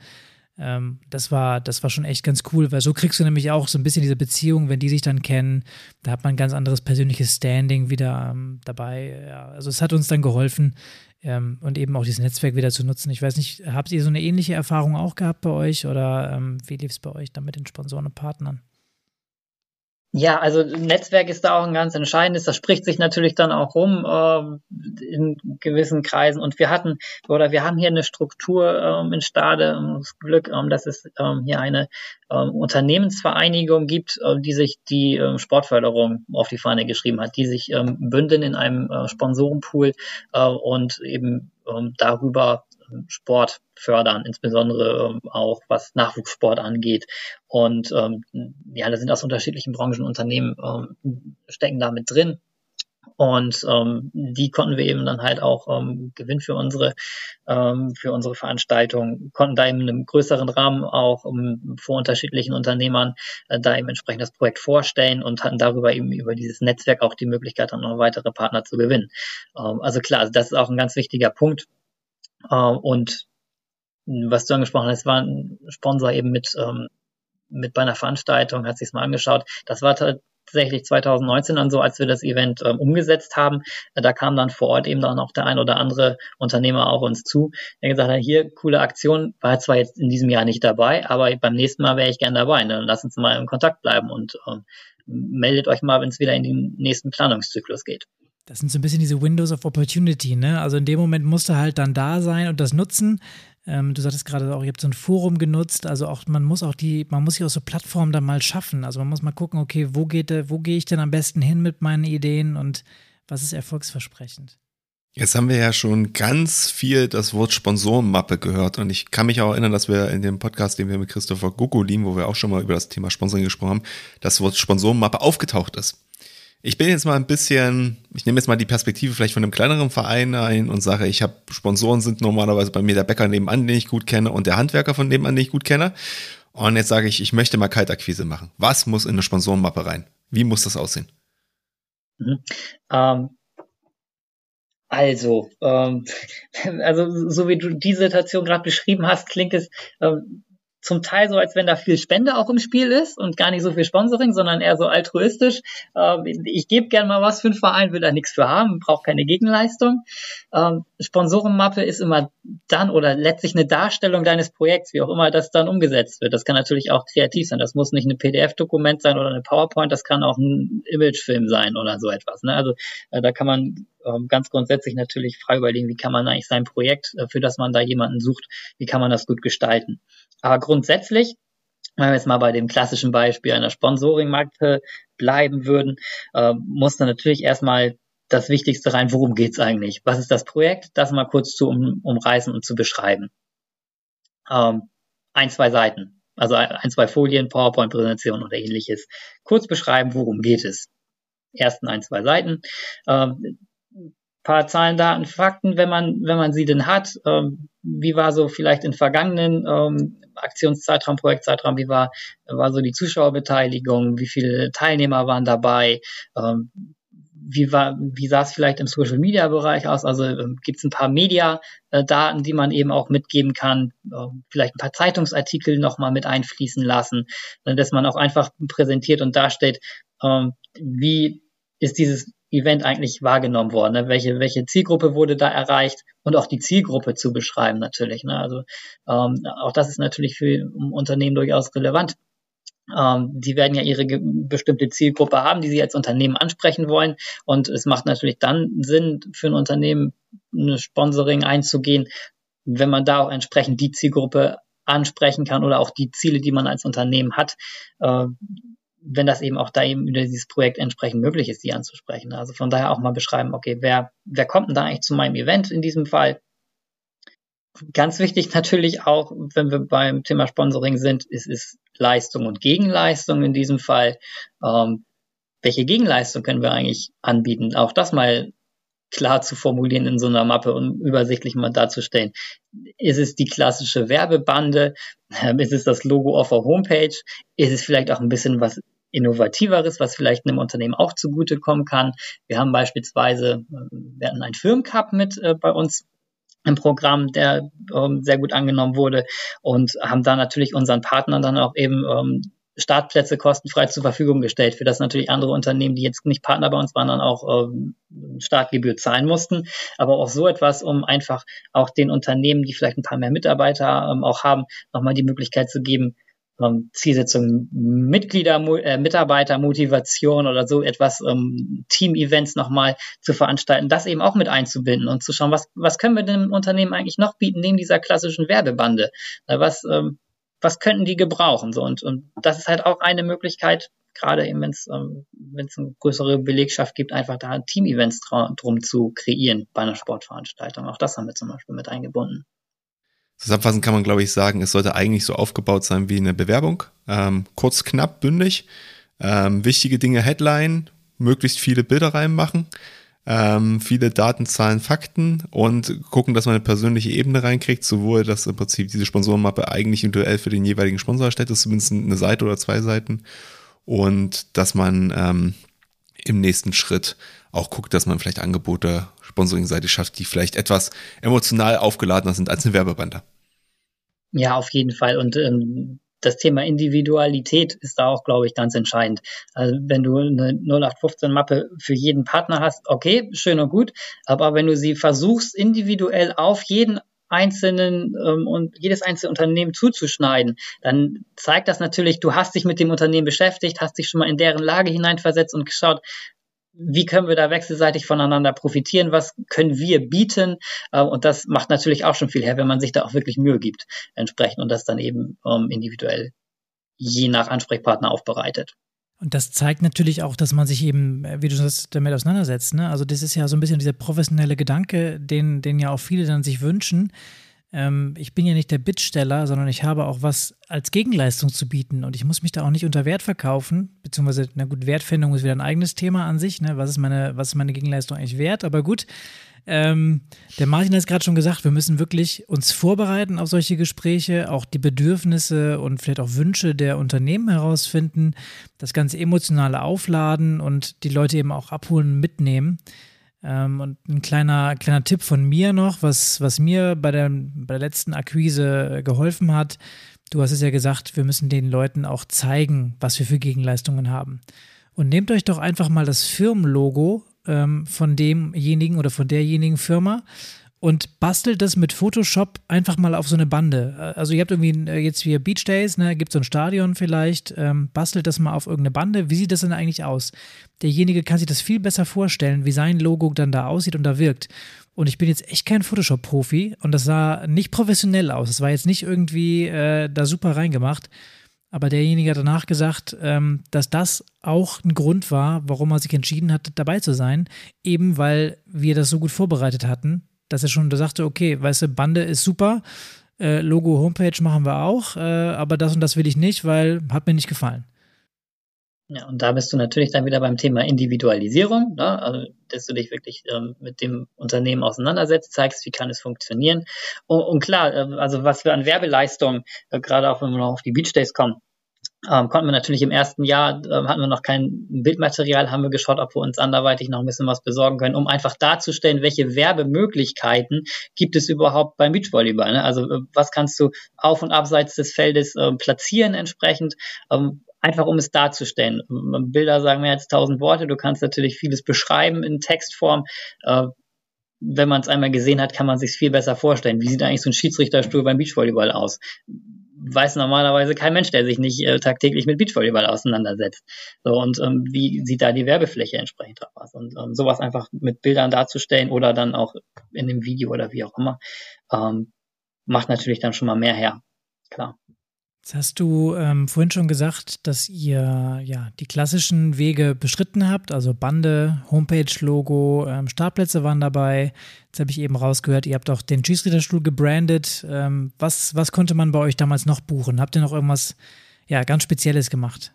A: ähm, das, war, das war schon echt ganz cool, weil so kriegst du nämlich auch so ein bisschen diese Beziehung, wenn die sich dann kennen, da hat man ein ganz anderes persönliches Standing wieder ähm, dabei. Ja, also es hat uns dann geholfen ähm, und eben auch dieses Netzwerk wieder zu nutzen. Ich weiß nicht, habt ihr so eine ähnliche Erfahrung auch gehabt bei euch oder ähm, wie lief es bei euch dann mit den Sponsoren und Partnern?
C: Ja, also Netzwerk ist da auch ein ganz entscheidendes. Das spricht sich natürlich dann auch rum äh, in gewissen Kreisen. Und wir hatten oder wir haben hier eine Struktur ähm, in Stade, ähm, das Glück, ähm, dass es ähm, hier eine ähm, Unternehmensvereinigung gibt, äh, die sich die äh, Sportförderung auf die Fahne geschrieben hat, die sich ähm, bündeln in einem äh, Sponsorenpool äh, und eben ähm, darüber Sport fördern, insbesondere ähm, auch was Nachwuchssport angeht. Und ähm, ja, da sind aus unterschiedlichen Branchen Unternehmen ähm, stecken da mit drin. Und ähm, die konnten wir eben dann halt auch ähm, gewinnen für unsere ähm, für unsere Veranstaltung, konnten da eben in einem größeren Rahmen auch um, vor unterschiedlichen Unternehmern äh, da eben entsprechend das Projekt vorstellen und hatten darüber eben über dieses Netzwerk auch die Möglichkeit, dann noch weitere Partner zu gewinnen. Ähm, also klar, das ist auch ein ganz wichtiger Punkt. Äh, und was du angesprochen hast, war ein Sponsor eben mit, ähm, mit bei einer Veranstaltung, hat sich mal angeschaut. Das war tatsächlich 2019 dann so, als wir das Event ähm, umgesetzt haben. Äh, da kam dann vor Ort eben dann auch der ein oder andere Unternehmer auf uns zu, der gesagt hat, hier, coole Aktion, war zwar jetzt in diesem Jahr nicht dabei, aber beim nächsten Mal wäre ich gern dabei. Dann lass uns mal im Kontakt bleiben und ähm, meldet euch mal, wenn es wieder in den nächsten Planungszyklus geht.
A: Das sind so ein bisschen diese Windows of Opportunity, ne? Also in dem Moment musst du halt dann da sein und das nutzen. Ähm, du sagtest gerade auch, ihr habt so ein Forum genutzt, also auch man muss auch die, man muss sich auch so Plattformen dann mal schaffen. Also man muss mal gucken, okay, wo geht, wo gehe ich denn am besten hin mit meinen Ideen und was ist erfolgsversprechend?
B: Jetzt haben wir ja schon ganz viel das Wort Sponsorenmappe gehört und ich kann mich auch erinnern, dass wir in dem Podcast, den wir mit Christopher Gukulin, wo wir auch schon mal über das Thema Sponsoring gesprochen haben, das Wort Sponsorenmappe aufgetaucht ist. Ich bin jetzt mal ein bisschen, ich nehme jetzt mal die Perspektive vielleicht von einem kleineren Verein ein und sage, ich habe Sponsoren sind normalerweise bei mir der Bäcker nebenan, den ich gut kenne und der Handwerker von nebenan, den ich gut kenne. Und jetzt sage ich, ich möchte mal Kaltakquise machen. Was muss in eine Sponsorenmappe rein? Wie muss das aussehen?
C: Mhm. Ähm, also, ähm, also so wie du die Situation gerade beschrieben hast, klingt es ähm, zum Teil so, als wenn da viel Spende auch im Spiel ist und gar nicht so viel Sponsoring, sondern eher so altruistisch. Ähm, ich gebe gerne mal was für einen Verein, will da nichts für haben, braucht keine Gegenleistung. Ähm, Sponsorenmappe ist immer dann oder letztlich eine Darstellung deines Projekts, wie auch immer das dann umgesetzt wird. Das kann natürlich auch kreativ sein. Das muss nicht ein PDF-Dokument sein oder eine PowerPoint, das kann auch ein Imagefilm sein oder so etwas. Ne? Also äh, da kann man ähm, ganz grundsätzlich natürlich frei überlegen, wie kann man eigentlich sein Projekt, äh, für das man da jemanden sucht, wie kann man das gut gestalten. Aber grundsätzlich, wenn wir jetzt mal bei dem klassischen Beispiel einer Sponsoring-Marke bleiben würden, äh, muss dann natürlich erstmal das Wichtigste rein, worum geht's eigentlich? Was ist das Projekt? Das mal kurz zu um, umreißen und zu beschreiben. Ähm, ein, zwei Seiten, also ein, zwei Folien, PowerPoint-Präsentation oder ähnliches. Kurz beschreiben, worum geht es. Ersten ein, zwei Seiten. Ähm, paar Zahlen, Daten, Fakten, wenn man, wenn man sie denn hat. Ähm, wie war so vielleicht in vergangenen ähm, Aktionszeitraum, Projektzeitraum, wie war, war so die Zuschauerbeteiligung, wie viele Teilnehmer waren dabei, ähm, wie war, wie sah es vielleicht im Social Media Bereich aus? Also ähm, gibt es ein paar Media-Daten, die man eben auch mitgeben kann, äh, vielleicht ein paar Zeitungsartikel nochmal mit einfließen lassen, dass man auch einfach präsentiert und darstellt, ähm, wie ist dieses Event eigentlich wahrgenommen worden? Ne? Welche, welche Zielgruppe wurde da erreicht? Und auch die Zielgruppe zu beschreiben natürlich. Ne? Also ähm, auch das ist natürlich für Unternehmen durchaus relevant. Ähm, die werden ja ihre bestimmte Zielgruppe haben, die sie als Unternehmen ansprechen wollen. Und es macht natürlich dann Sinn für ein Unternehmen, eine Sponsoring einzugehen, wenn man da auch entsprechend die Zielgruppe ansprechen kann oder auch die Ziele, die man als Unternehmen hat, äh, wenn das eben auch da eben über dieses Projekt entsprechend möglich ist, die anzusprechen. Also von daher auch mal beschreiben, okay, wer, wer kommt denn da eigentlich zu meinem Event in diesem Fall? Ganz wichtig natürlich auch, wenn wir beim Thema Sponsoring sind, ist, ist Leistung und Gegenleistung in diesem Fall. Ähm, welche Gegenleistung können wir eigentlich anbieten? Auch das mal klar zu formulieren in so einer Mappe und übersichtlich mal darzustellen. Ist es die klassische Werbebande? Ähm, ist es das Logo auf der Homepage? Ist es vielleicht auch ein bisschen was Innovativeres, was vielleicht einem Unternehmen auch zugutekommen kann? Wir haben beispielsweise, äh, wir hatten einen Firmencup mit äh, bei uns im Programm, der ähm, sehr gut angenommen wurde und haben da natürlich unseren Partnern dann auch eben ähm, Startplätze kostenfrei zur Verfügung gestellt, für das natürlich andere Unternehmen, die jetzt nicht Partner bei uns waren, dann auch ähm, Startgebühr zahlen mussten. Aber auch so etwas, um einfach auch den Unternehmen, die vielleicht ein paar mehr Mitarbeiter ähm, auch haben, nochmal die Möglichkeit zu geben, ähm, Zielsetzung Mitglieder, äh, Mitarbeitermotivation oder so etwas, ähm, Team-Events nochmal zu veranstalten, das eben auch mit einzubinden und zu schauen, was, was können wir dem Unternehmen eigentlich noch bieten, neben dieser klassischen Werbebande? Was, ähm, was könnten die gebrauchen? So, und, und das ist halt auch eine Möglichkeit, gerade eben, wenn es ähm, eine größere Belegschaft gibt, einfach da Team-Events drum zu kreieren bei einer Sportveranstaltung. Auch das haben wir zum Beispiel mit eingebunden.
B: Zusammenfassend kann man, glaube ich, sagen, es sollte eigentlich so aufgebaut sein wie eine Bewerbung. Ähm, kurz, knapp, bündig. Ähm, wichtige Dinge, Headline, möglichst viele Bilder reinmachen ähm, viele Daten, Zahlen, Fakten und gucken, dass man eine persönliche Ebene reinkriegt, sowohl, dass im Prinzip diese Sponsorenmappe eigentlich individuell für den jeweiligen Sponsor erstellt ist, zumindest eine Seite oder zwei Seiten und dass man ähm, im nächsten Schritt auch guckt, dass man vielleicht Angebote, Sponsoring-Seite schafft, die vielleicht etwas emotional aufgeladener sind als eine Werbebande.
C: Ja, auf jeden Fall. Und ähm, das Thema Individualität ist da auch, glaube ich, ganz entscheidend. Also wenn du eine 0815-Mappe für jeden Partner hast, okay, schön und gut, aber wenn du sie versuchst, individuell auf jeden einzelnen ähm, und jedes einzelne Unternehmen zuzuschneiden, dann zeigt das natürlich, du hast dich mit dem Unternehmen beschäftigt, hast dich schon mal in deren Lage hineinversetzt und geschaut, wie können wir da wechselseitig voneinander profitieren, was können wir bieten. Äh, und das macht natürlich auch schon viel her, wenn man sich da auch wirklich Mühe gibt entsprechend und das dann eben ähm, individuell je nach Ansprechpartner aufbereitet.
A: Und das zeigt natürlich auch, dass man sich eben, äh, wie du das damit auseinandersetzt. Ne? Also das ist ja so ein bisschen dieser professionelle Gedanke, den, den ja auch viele dann sich wünschen ähm, ich bin ja nicht der Bittsteller, sondern ich habe auch was als Gegenleistung zu bieten und ich muss mich da auch nicht unter Wert verkaufen, beziehungsweise, na gut, Wertfindung ist wieder ein eigenes Thema an sich, ne? was, ist meine, was ist meine Gegenleistung eigentlich wert, aber gut. Ähm, der Martin hat es gerade schon gesagt, wir müssen wirklich uns vorbereiten auf solche Gespräche, auch die Bedürfnisse und vielleicht auch Wünsche der Unternehmen herausfinden, das ganze emotionale aufladen und die Leute eben auch abholen, mitnehmen. Ähm, und ein kleiner, kleiner Tipp von mir noch, was, was mir bei der, bei der letzten Akquise geholfen hat. Du hast es ja gesagt, wir müssen den Leuten auch zeigen, was wir für Gegenleistungen haben. Und nehmt euch doch einfach mal das Firmenlogo ähm, von demjenigen oder von derjenigen Firma und bastelt das mit Photoshop einfach mal auf so eine Bande. Also ihr habt irgendwie äh, jetzt hier Beach Days, ne, gibt so ein Stadion vielleicht, ähm, bastelt das mal auf irgendeine Bande. Wie sieht das denn eigentlich aus? Derjenige kann sich das viel besser vorstellen, wie sein Logo dann da aussieht und da wirkt. Und ich bin jetzt echt kein Photoshop-Profi und das sah nicht professionell aus. Es war jetzt nicht irgendwie äh, da super reingemacht. Aber derjenige hat danach gesagt, ähm, dass das auch ein Grund war, warum er sich entschieden hat, dabei zu sein. Eben weil wir das so gut vorbereitet hatten dass er schon sagte, okay, weißt du, Bande ist super, äh, Logo, Homepage machen wir auch, äh, aber das und das will ich nicht, weil hat mir nicht gefallen.
C: Ja, und da bist du natürlich dann wieder beim Thema Individualisierung, ne? also, dass du dich wirklich ähm, mit dem Unternehmen auseinandersetzt, zeigst, wie kann es funktionieren. Und, und klar, äh, also was wir an Werbeleistung, äh, gerade auch wenn wir noch auf die Beach Days kommen, ähm, konnten wir natürlich im ersten Jahr, äh, hatten wir noch kein Bildmaterial, haben wir geschaut, ob wir uns anderweitig noch ein bisschen was besorgen können, um einfach darzustellen, welche Werbemöglichkeiten gibt es überhaupt beim Beachvolleyball. Ne? Also äh, was kannst du auf und abseits des Feldes äh, platzieren entsprechend, ähm, einfach um es darzustellen. Ähm, Bilder sagen mehr als tausend Worte, du kannst natürlich vieles beschreiben in Textform. Äh, wenn man es einmal gesehen hat, kann man sich viel besser vorstellen. Wie sieht eigentlich so ein Schiedsrichterstuhl beim Beachvolleyball aus? Weiß normalerweise kein Mensch, der sich nicht äh, tagtäglich mit Beachvolleyball auseinandersetzt. So, und ähm, wie sieht da die Werbefläche entsprechend drauf aus? Und ähm, sowas einfach mit Bildern darzustellen oder dann auch in dem Video oder wie auch immer, ähm, macht natürlich dann schon mal mehr her. Klar.
A: Jetzt hast du ähm, vorhin schon gesagt, dass ihr ja die klassischen Wege beschritten habt, also Bande, Homepage-Logo, ähm, Startplätze waren dabei. Jetzt habe ich eben rausgehört, ihr habt auch den Schießrichterstuhl gebrandet. Ähm, was, was konnte man bei euch damals noch buchen? Habt ihr noch irgendwas ja, ganz Spezielles gemacht?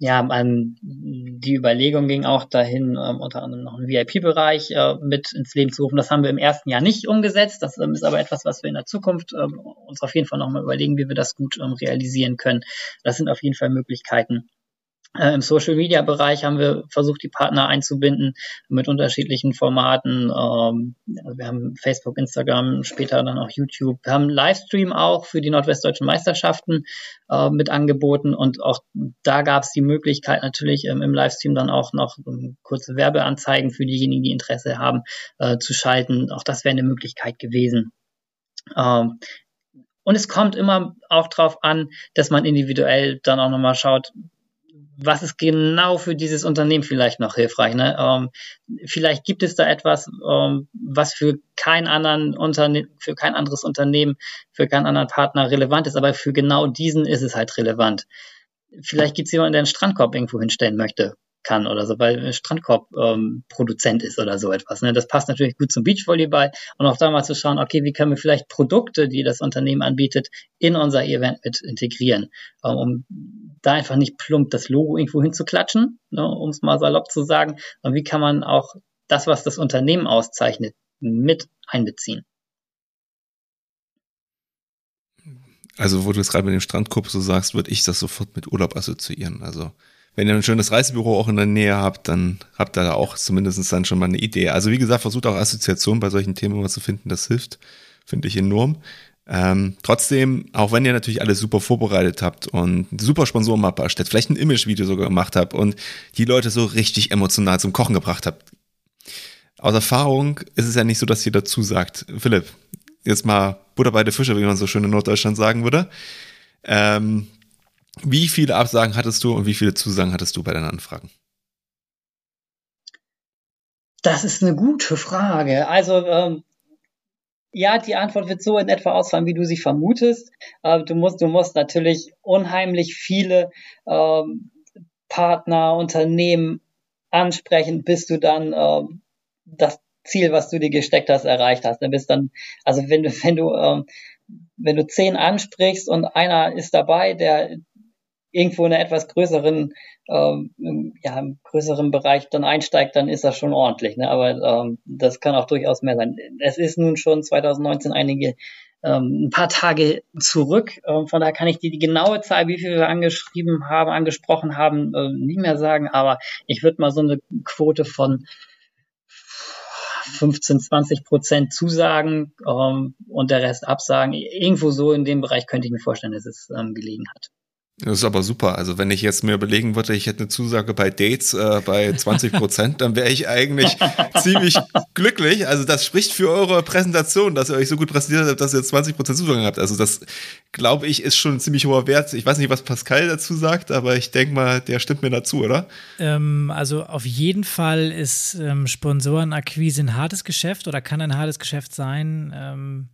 C: Ja, ähm, die Überlegung ging auch dahin, ähm, unter anderem noch einen VIP-Bereich äh, mit ins Leben zu rufen. Das haben wir im ersten Jahr nicht umgesetzt. Das ähm, ist aber etwas, was wir in der Zukunft ähm, uns auf jeden Fall nochmal überlegen, wie wir das gut ähm, realisieren können. Das sind auf jeden Fall Möglichkeiten. Äh, Im Social Media Bereich haben wir versucht, die Partner einzubinden mit unterschiedlichen Formaten. Ähm, wir haben Facebook, Instagram, später dann auch YouTube. Wir haben Livestream auch für die nordwestdeutschen Meisterschaften äh, mit angeboten und auch da gab es die Möglichkeit natürlich ähm, im Livestream dann auch noch ähm, kurze Werbeanzeigen für diejenigen, die Interesse haben, äh, zu schalten. Auch das wäre eine Möglichkeit gewesen. Und es kommt immer auch darauf an, dass man individuell dann auch nochmal schaut, was ist genau für dieses Unternehmen vielleicht noch hilfreich? Ne? Ähm, vielleicht gibt es da etwas, ähm, was für kein anderen Unterne für kein anderes Unternehmen, für keinen anderen Partner relevant ist, aber für genau diesen ist es halt relevant. Vielleicht gibt es jemanden, der einen Strandkorb irgendwo hinstellen möchte kann oder so, weil Strandkorb-Produzent ähm, ist oder so etwas. Ne? Das passt natürlich gut zum Beachvolleyball und auch da mal zu schauen, okay, wie können wir vielleicht Produkte, die das Unternehmen anbietet, in unser Event mit integrieren, ähm, um da einfach nicht plump das Logo irgendwo hinzuklatschen, ne, um es mal salopp zu sagen, und wie kann man auch das, was das Unternehmen auszeichnet, mit einbeziehen.
B: Also, wo du es gerade mit dem Strandkorb so sagst, würde ich das sofort mit Urlaub assoziieren. Also, wenn ihr ein schönes Reisebüro auch in der Nähe habt, dann habt ihr da auch zumindest dann schon mal eine Idee. Also wie gesagt, versucht auch Assoziationen bei solchen Themen mal zu finden, das hilft, finde ich enorm. Ähm, trotzdem, auch wenn ihr natürlich alles super vorbereitet habt und super Sponsorenmappe erstellt, vielleicht ein Image-Video sogar gemacht habt und die Leute so richtig emotional zum Kochen gebracht habt. Aus Erfahrung ist es ja nicht so, dass jeder zusagt. Philipp, jetzt mal Butter bei der Fische, wie man so schön in Norddeutschland sagen würde. Ähm, wie viele Absagen hattest du und wie viele Zusagen hattest du bei deinen Anfragen?
C: Das ist eine gute Frage. Also ähm, ja, die Antwort wird so in etwa ausfallen, wie du sie vermutest. Äh, du musst, du musst natürlich unheimlich viele ähm, Partner, Unternehmen ansprechen, bis du dann ähm, das Ziel, was du dir gesteckt hast, erreicht hast. Dann bist dann, also wenn du, wenn du, ähm, wenn du zehn ansprichst und einer ist dabei, der irgendwo in einer etwas größeren, ähm, ja, im größeren Bereich dann einsteigt, dann ist das schon ordentlich. Ne? Aber ähm, das kann auch durchaus mehr sein. Es ist nun schon 2019 einige ähm, ein paar Tage zurück. Ähm, von daher kann ich die, die genaue Zahl, wie viel wir angeschrieben haben, angesprochen haben, äh, nicht mehr sagen. Aber ich würde mal so eine Quote von 15, 20 Prozent zusagen ähm, und der Rest absagen. Irgendwo so in dem Bereich könnte ich mir vorstellen, dass es ähm, gelegen hat.
B: Das ist aber super. Also wenn ich jetzt mir überlegen würde, ich hätte eine Zusage bei Dates äh, bei 20 Prozent, dann wäre ich eigentlich ziemlich glücklich. Also das spricht für eure Präsentation, dass ihr euch so gut präsentiert habt, dass ihr 20 Prozent Zusagen habt. Also das, glaube ich, ist schon ein ziemlich hoher Wert. Ich weiß nicht, was Pascal dazu sagt, aber ich denke mal, der stimmt mir dazu, oder?
A: Ähm, also auf jeden Fall ist ähm, Sponsorenakquise ein hartes Geschäft oder kann ein hartes Geschäft sein. Ähm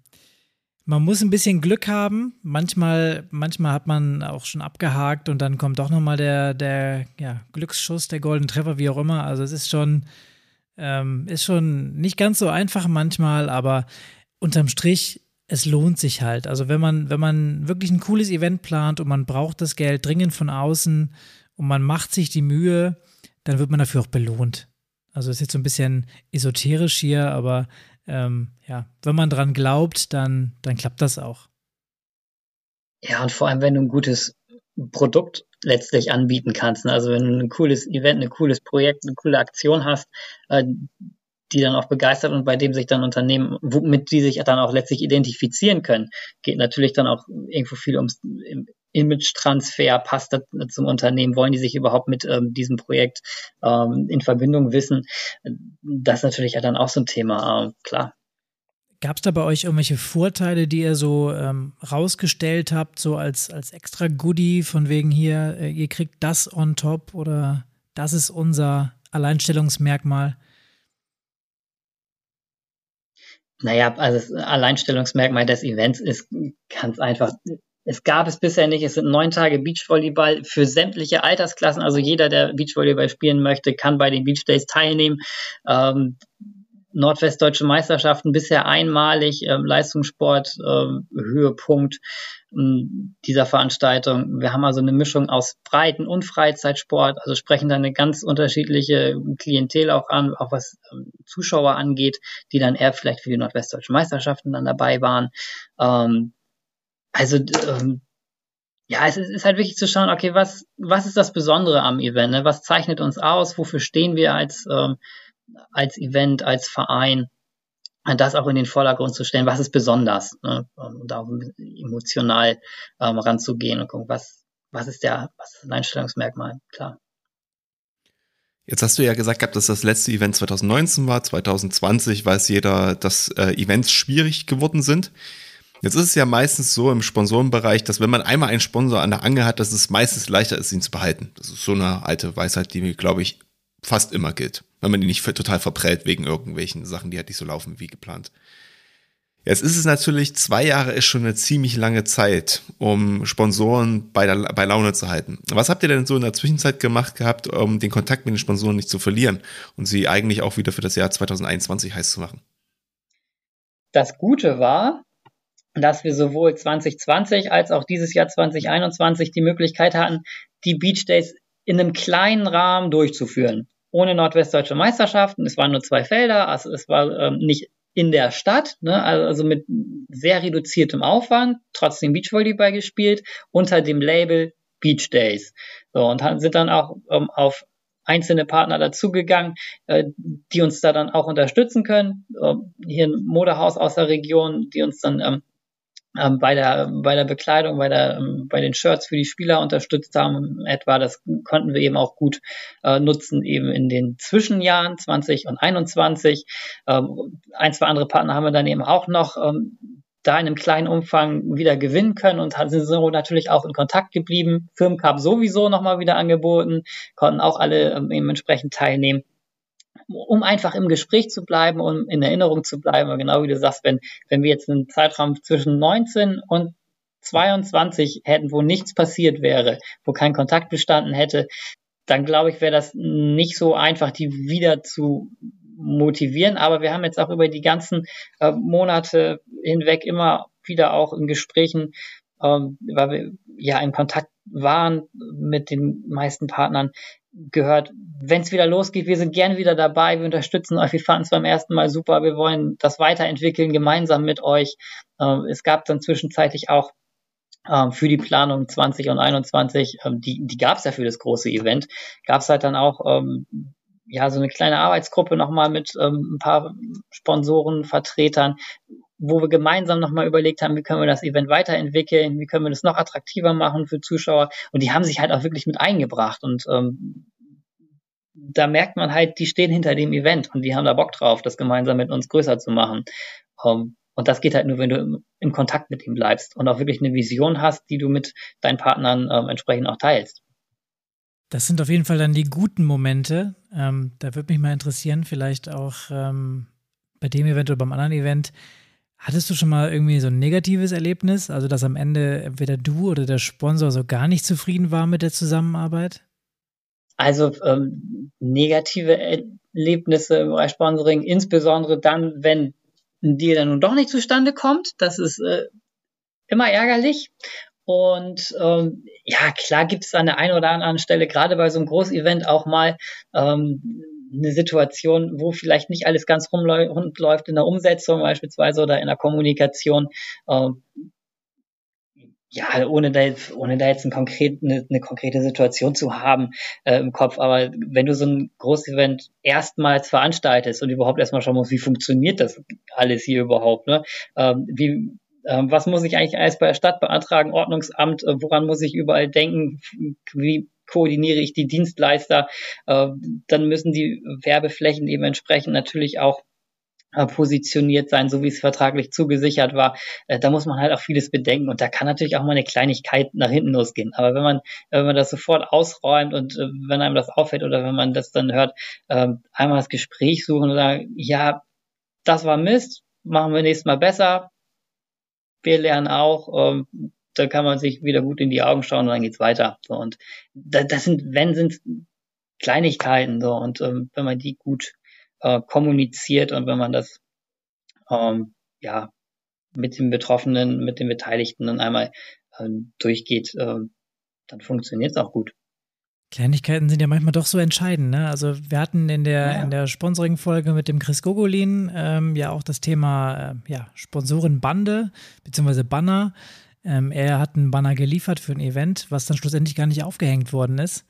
A: man muss ein bisschen Glück haben. Manchmal, manchmal hat man auch schon abgehakt und dann kommt doch nochmal der, der ja, Glücksschuss, der Golden Treffer, wie auch immer. Also es ist schon, ähm, ist schon nicht ganz so einfach manchmal, aber unterm Strich, es lohnt sich halt. Also wenn man, wenn man wirklich ein cooles Event plant und man braucht das Geld dringend von außen und man macht sich die Mühe, dann wird man dafür auch belohnt. Also ist jetzt so ein bisschen esoterisch hier, aber ähm, ja, wenn man dran glaubt, dann, dann klappt das auch.
C: Ja, und vor allem, wenn du ein gutes Produkt letztlich anbieten kannst. Ne? Also wenn du ein cooles Event, ein cooles Projekt, eine coole Aktion hast, äh, die dann auch begeistert und bei dem sich dann Unternehmen, womit die sich dann auch letztlich identifizieren können, geht natürlich dann auch irgendwo viel ums Image-Transfer, passt das zum Unternehmen, wollen die sich überhaupt mit ähm, diesem Projekt ähm, in Verbindung wissen? Das ist natürlich ja dann auch so ein Thema, äh, klar.
A: Gab es da bei euch irgendwelche Vorteile, die ihr so ähm, rausgestellt habt, so als, als extra Goodie, von wegen hier, äh, ihr kriegt das on top oder das ist unser Alleinstellungsmerkmal?
C: Naja, also das Alleinstellungsmerkmal des Events ist ganz einfach es gab es bisher nicht. Es sind neun Tage Beachvolleyball für sämtliche Altersklassen. Also jeder, der Beachvolleyball spielen möchte, kann bei den Beach Days teilnehmen. Ähm, Nordwestdeutsche Meisterschaften bisher einmalig, ähm, Leistungssport, ähm, Höhepunkt ähm, dieser Veranstaltung. Wir haben also eine Mischung aus Breiten- und Freizeitsport, also sprechen da eine ganz unterschiedliche Klientel auch an, auch was ähm, Zuschauer angeht, die dann eher vielleicht für die Nordwestdeutschen Meisterschaften dann dabei waren. Ähm, also ähm, ja, es ist, halt wichtig zu schauen, okay, was, was ist das Besondere am Event? Ne? Was zeichnet uns aus? Wofür stehen wir als, ähm, als Event, als Verein? Das auch in den Vordergrund zu stellen, was ist besonders? Ne? Und da emotional ähm, ranzugehen und gucken, was, was ist der, was ist ein Einstellungsmerkmal? Klar.
B: Jetzt hast du ja gesagt gehabt, dass das letzte Event 2019 war. 2020 weiß jeder, dass äh, Events schwierig geworden sind. Jetzt ist es ja meistens so im Sponsorenbereich, dass wenn man einmal einen Sponsor an der Angel hat, dass es meistens leichter ist, ihn zu behalten. Das ist so eine alte Weisheit, die mir, glaube ich, fast immer gilt. Wenn man ihn nicht total verprellt wegen irgendwelchen Sachen, die halt nicht so laufen wie geplant. Jetzt ist es natürlich, zwei Jahre ist schon eine ziemlich lange Zeit, um Sponsoren bei, der, bei Laune zu halten. Was habt ihr denn so in der Zwischenzeit gemacht gehabt, um den Kontakt mit den Sponsoren nicht zu verlieren und sie eigentlich auch wieder für das Jahr 2021 heiß zu machen?
C: Das Gute war, dass wir sowohl 2020 als auch dieses Jahr 2021 die Möglichkeit hatten, die Beach Days in einem kleinen Rahmen durchzuführen. Ohne nordwestdeutsche Meisterschaften. Es waren nur zwei Felder, also es war ähm, nicht in der Stadt, ne, also mit sehr reduziertem Aufwand, trotzdem Beachvolleyball gespielt, unter dem Label Beach Days. So, und sind dann auch ähm, auf einzelne Partner dazugegangen, äh, die uns da dann auch unterstützen können. Äh, hier ein Modehaus aus der Region, die uns dann ähm, ähm, bei der bei der Bekleidung, bei der ähm, bei den Shirts für die Spieler unterstützt haben etwa. Das konnten wir eben auch gut äh, nutzen eben in den Zwischenjahren 20 und 21. Ähm, ein zwei andere Partner haben wir dann eben auch noch ähm, da in einem kleinen Umfang wieder gewinnen können und sind so natürlich auch in Kontakt geblieben. Firmencup sowieso nochmal wieder angeboten, konnten auch alle ähm, eben entsprechend teilnehmen um einfach im Gespräch zu bleiben, um in Erinnerung zu bleiben. Und genau wie du sagst, wenn, wenn wir jetzt einen Zeitraum zwischen 19 und 22 hätten, wo nichts passiert wäre, wo kein Kontakt bestanden hätte, dann glaube ich, wäre das nicht so einfach, die wieder zu motivieren. Aber wir haben jetzt auch über die ganzen äh, Monate hinweg immer wieder auch in Gesprächen, ähm, weil wir ja in Kontakt waren mit den meisten Partnern, gehört, wenn es wieder losgeht, wir sind gerne wieder dabei, wir unterstützen euch, wir fanden es beim ersten Mal super, wir wollen das weiterentwickeln gemeinsam mit euch. Ähm, es gab dann zwischenzeitlich auch ähm, für die Planung 20 und 21, ähm, die, die gab es ja für das große Event, gab es halt dann auch ähm, ja so eine kleine Arbeitsgruppe nochmal mit ähm, ein paar Sponsoren, Vertretern, wo wir gemeinsam nochmal überlegt haben, wie können wir das Event weiterentwickeln, wie können wir das noch attraktiver machen für Zuschauer. Und die haben sich halt auch wirklich mit eingebracht. Und ähm, da merkt man halt, die stehen hinter dem Event und die haben da Bock drauf, das gemeinsam mit uns größer zu machen. Ähm, und das geht halt nur, wenn du im, im, Kontakt mit ihm bleibst und auch wirklich eine Vision hast, die du mit deinen Partnern ähm, entsprechend auch teilst.
A: Das sind auf jeden Fall dann die guten Momente. Ähm, da würde mich mal interessieren, vielleicht auch ähm, bei dem Event oder beim anderen Event, Hattest du schon mal irgendwie so ein negatives Erlebnis, also dass am Ende entweder du oder der Sponsor so gar nicht zufrieden war mit der Zusammenarbeit?
C: Also ähm, negative Erlebnisse im Bereich Sponsoring, insbesondere dann, wenn ein Deal dann nun doch nicht zustande kommt. Das ist äh, immer ärgerlich. Und ähm, ja, klar gibt es an der einen oder anderen Stelle, gerade bei so einem Großevent, auch mal ähm, eine Situation, wo vielleicht nicht alles ganz rund läuft in der Umsetzung beispielsweise oder in der Kommunikation. Ähm, ja, ohne da jetzt, ohne da jetzt ein konkret, eine, eine konkrete Situation zu haben äh, im Kopf. Aber wenn du so ein Großevent erstmals veranstaltest und überhaupt erstmal schauen musst, wie funktioniert das alles hier überhaupt, ne? Ähm, wie, ähm, was muss ich eigentlich alles bei der Stadt beantragen, Ordnungsamt, äh, woran muss ich überall denken, wie koordiniere ich die Dienstleister, äh, dann müssen die Werbeflächen eben entsprechend natürlich auch äh, positioniert sein, so wie es vertraglich zugesichert war. Äh, da muss man halt auch vieles bedenken und da kann natürlich auch mal eine Kleinigkeit nach hinten losgehen. Aber wenn man, wenn man das sofort ausräumt und wenn einem das auffällt oder wenn man das dann hört, ähm, einmal das Gespräch suchen und sagen, ja, das war Mist, machen wir nächstes Mal besser. Wir lernen auch, ähm, da kann man sich wieder gut in die Augen schauen und dann geht's weiter. So, und das, das sind, wenn sind Kleinigkeiten so und ähm, wenn man die gut äh, kommuniziert und wenn man das ähm, ja mit den Betroffenen, mit den Beteiligten dann einmal ähm, durchgeht, äh, dann funktioniert es auch gut.
A: Kleinigkeiten sind ja manchmal doch so entscheidend. Ne? Also wir hatten in der, ja. in der Sponsoring-Folge mit dem Chris Gogolin ähm, ja auch das Thema äh, ja, Sponsorenbande bzw. Banner. Ähm, er hat einen Banner geliefert für ein Event, was dann schlussendlich gar nicht aufgehängt worden ist.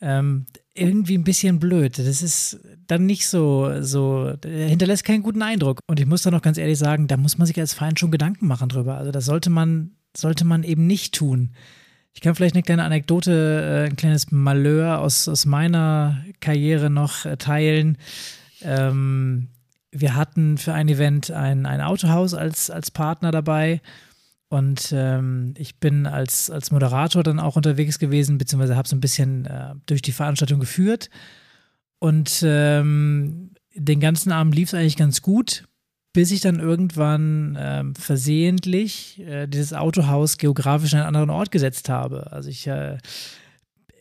A: Ähm, irgendwie ein bisschen blöd. Das ist dann nicht so, so, hinterlässt keinen guten Eindruck. Und ich muss da noch ganz ehrlich sagen, da muss man sich als Verein schon Gedanken machen drüber. Also das sollte man, sollte man eben nicht tun. Ich kann vielleicht eine kleine Anekdote, äh, ein kleines Malheur aus, aus meiner Karriere noch äh, teilen. Ähm, wir hatten für ein Event ein, ein Autohaus als, als Partner dabei. Und ähm, ich bin als, als Moderator dann auch unterwegs gewesen, beziehungsweise habe so ein bisschen äh, durch die Veranstaltung geführt. Und ähm, den ganzen Abend lief es eigentlich ganz gut bis ich dann irgendwann ähm, versehentlich äh, dieses Autohaus geografisch an einen anderen Ort gesetzt habe. Also ich äh,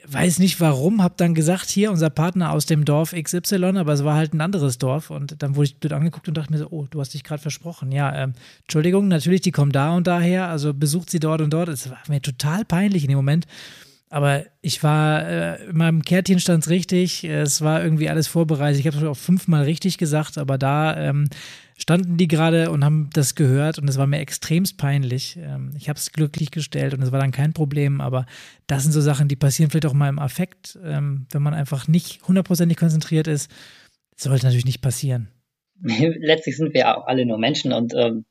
A: weiß nicht warum, habe dann gesagt, hier unser Partner aus dem Dorf XY, aber es war halt ein anderes Dorf und dann wurde ich dort angeguckt und dachte mir so, oh, du hast dich gerade versprochen. Ja, ähm, Entschuldigung, natürlich, die kommen da und daher, also besucht sie dort und dort. Es war mir total peinlich in dem Moment. Aber ich war, äh, in meinem Kärtchen stand es richtig, es war irgendwie alles vorbereitet. Ich habe es auch fünfmal richtig gesagt, aber da ähm, standen die gerade und haben das gehört und es war mir extremst peinlich. Ähm, ich habe es glücklich gestellt und es war dann kein Problem, aber das sind so Sachen, die passieren vielleicht auch mal im Affekt, ähm, wenn man einfach nicht hundertprozentig konzentriert ist. Das sollte natürlich nicht passieren.
C: Letztlich sind wir ja auch alle nur Menschen und ähm,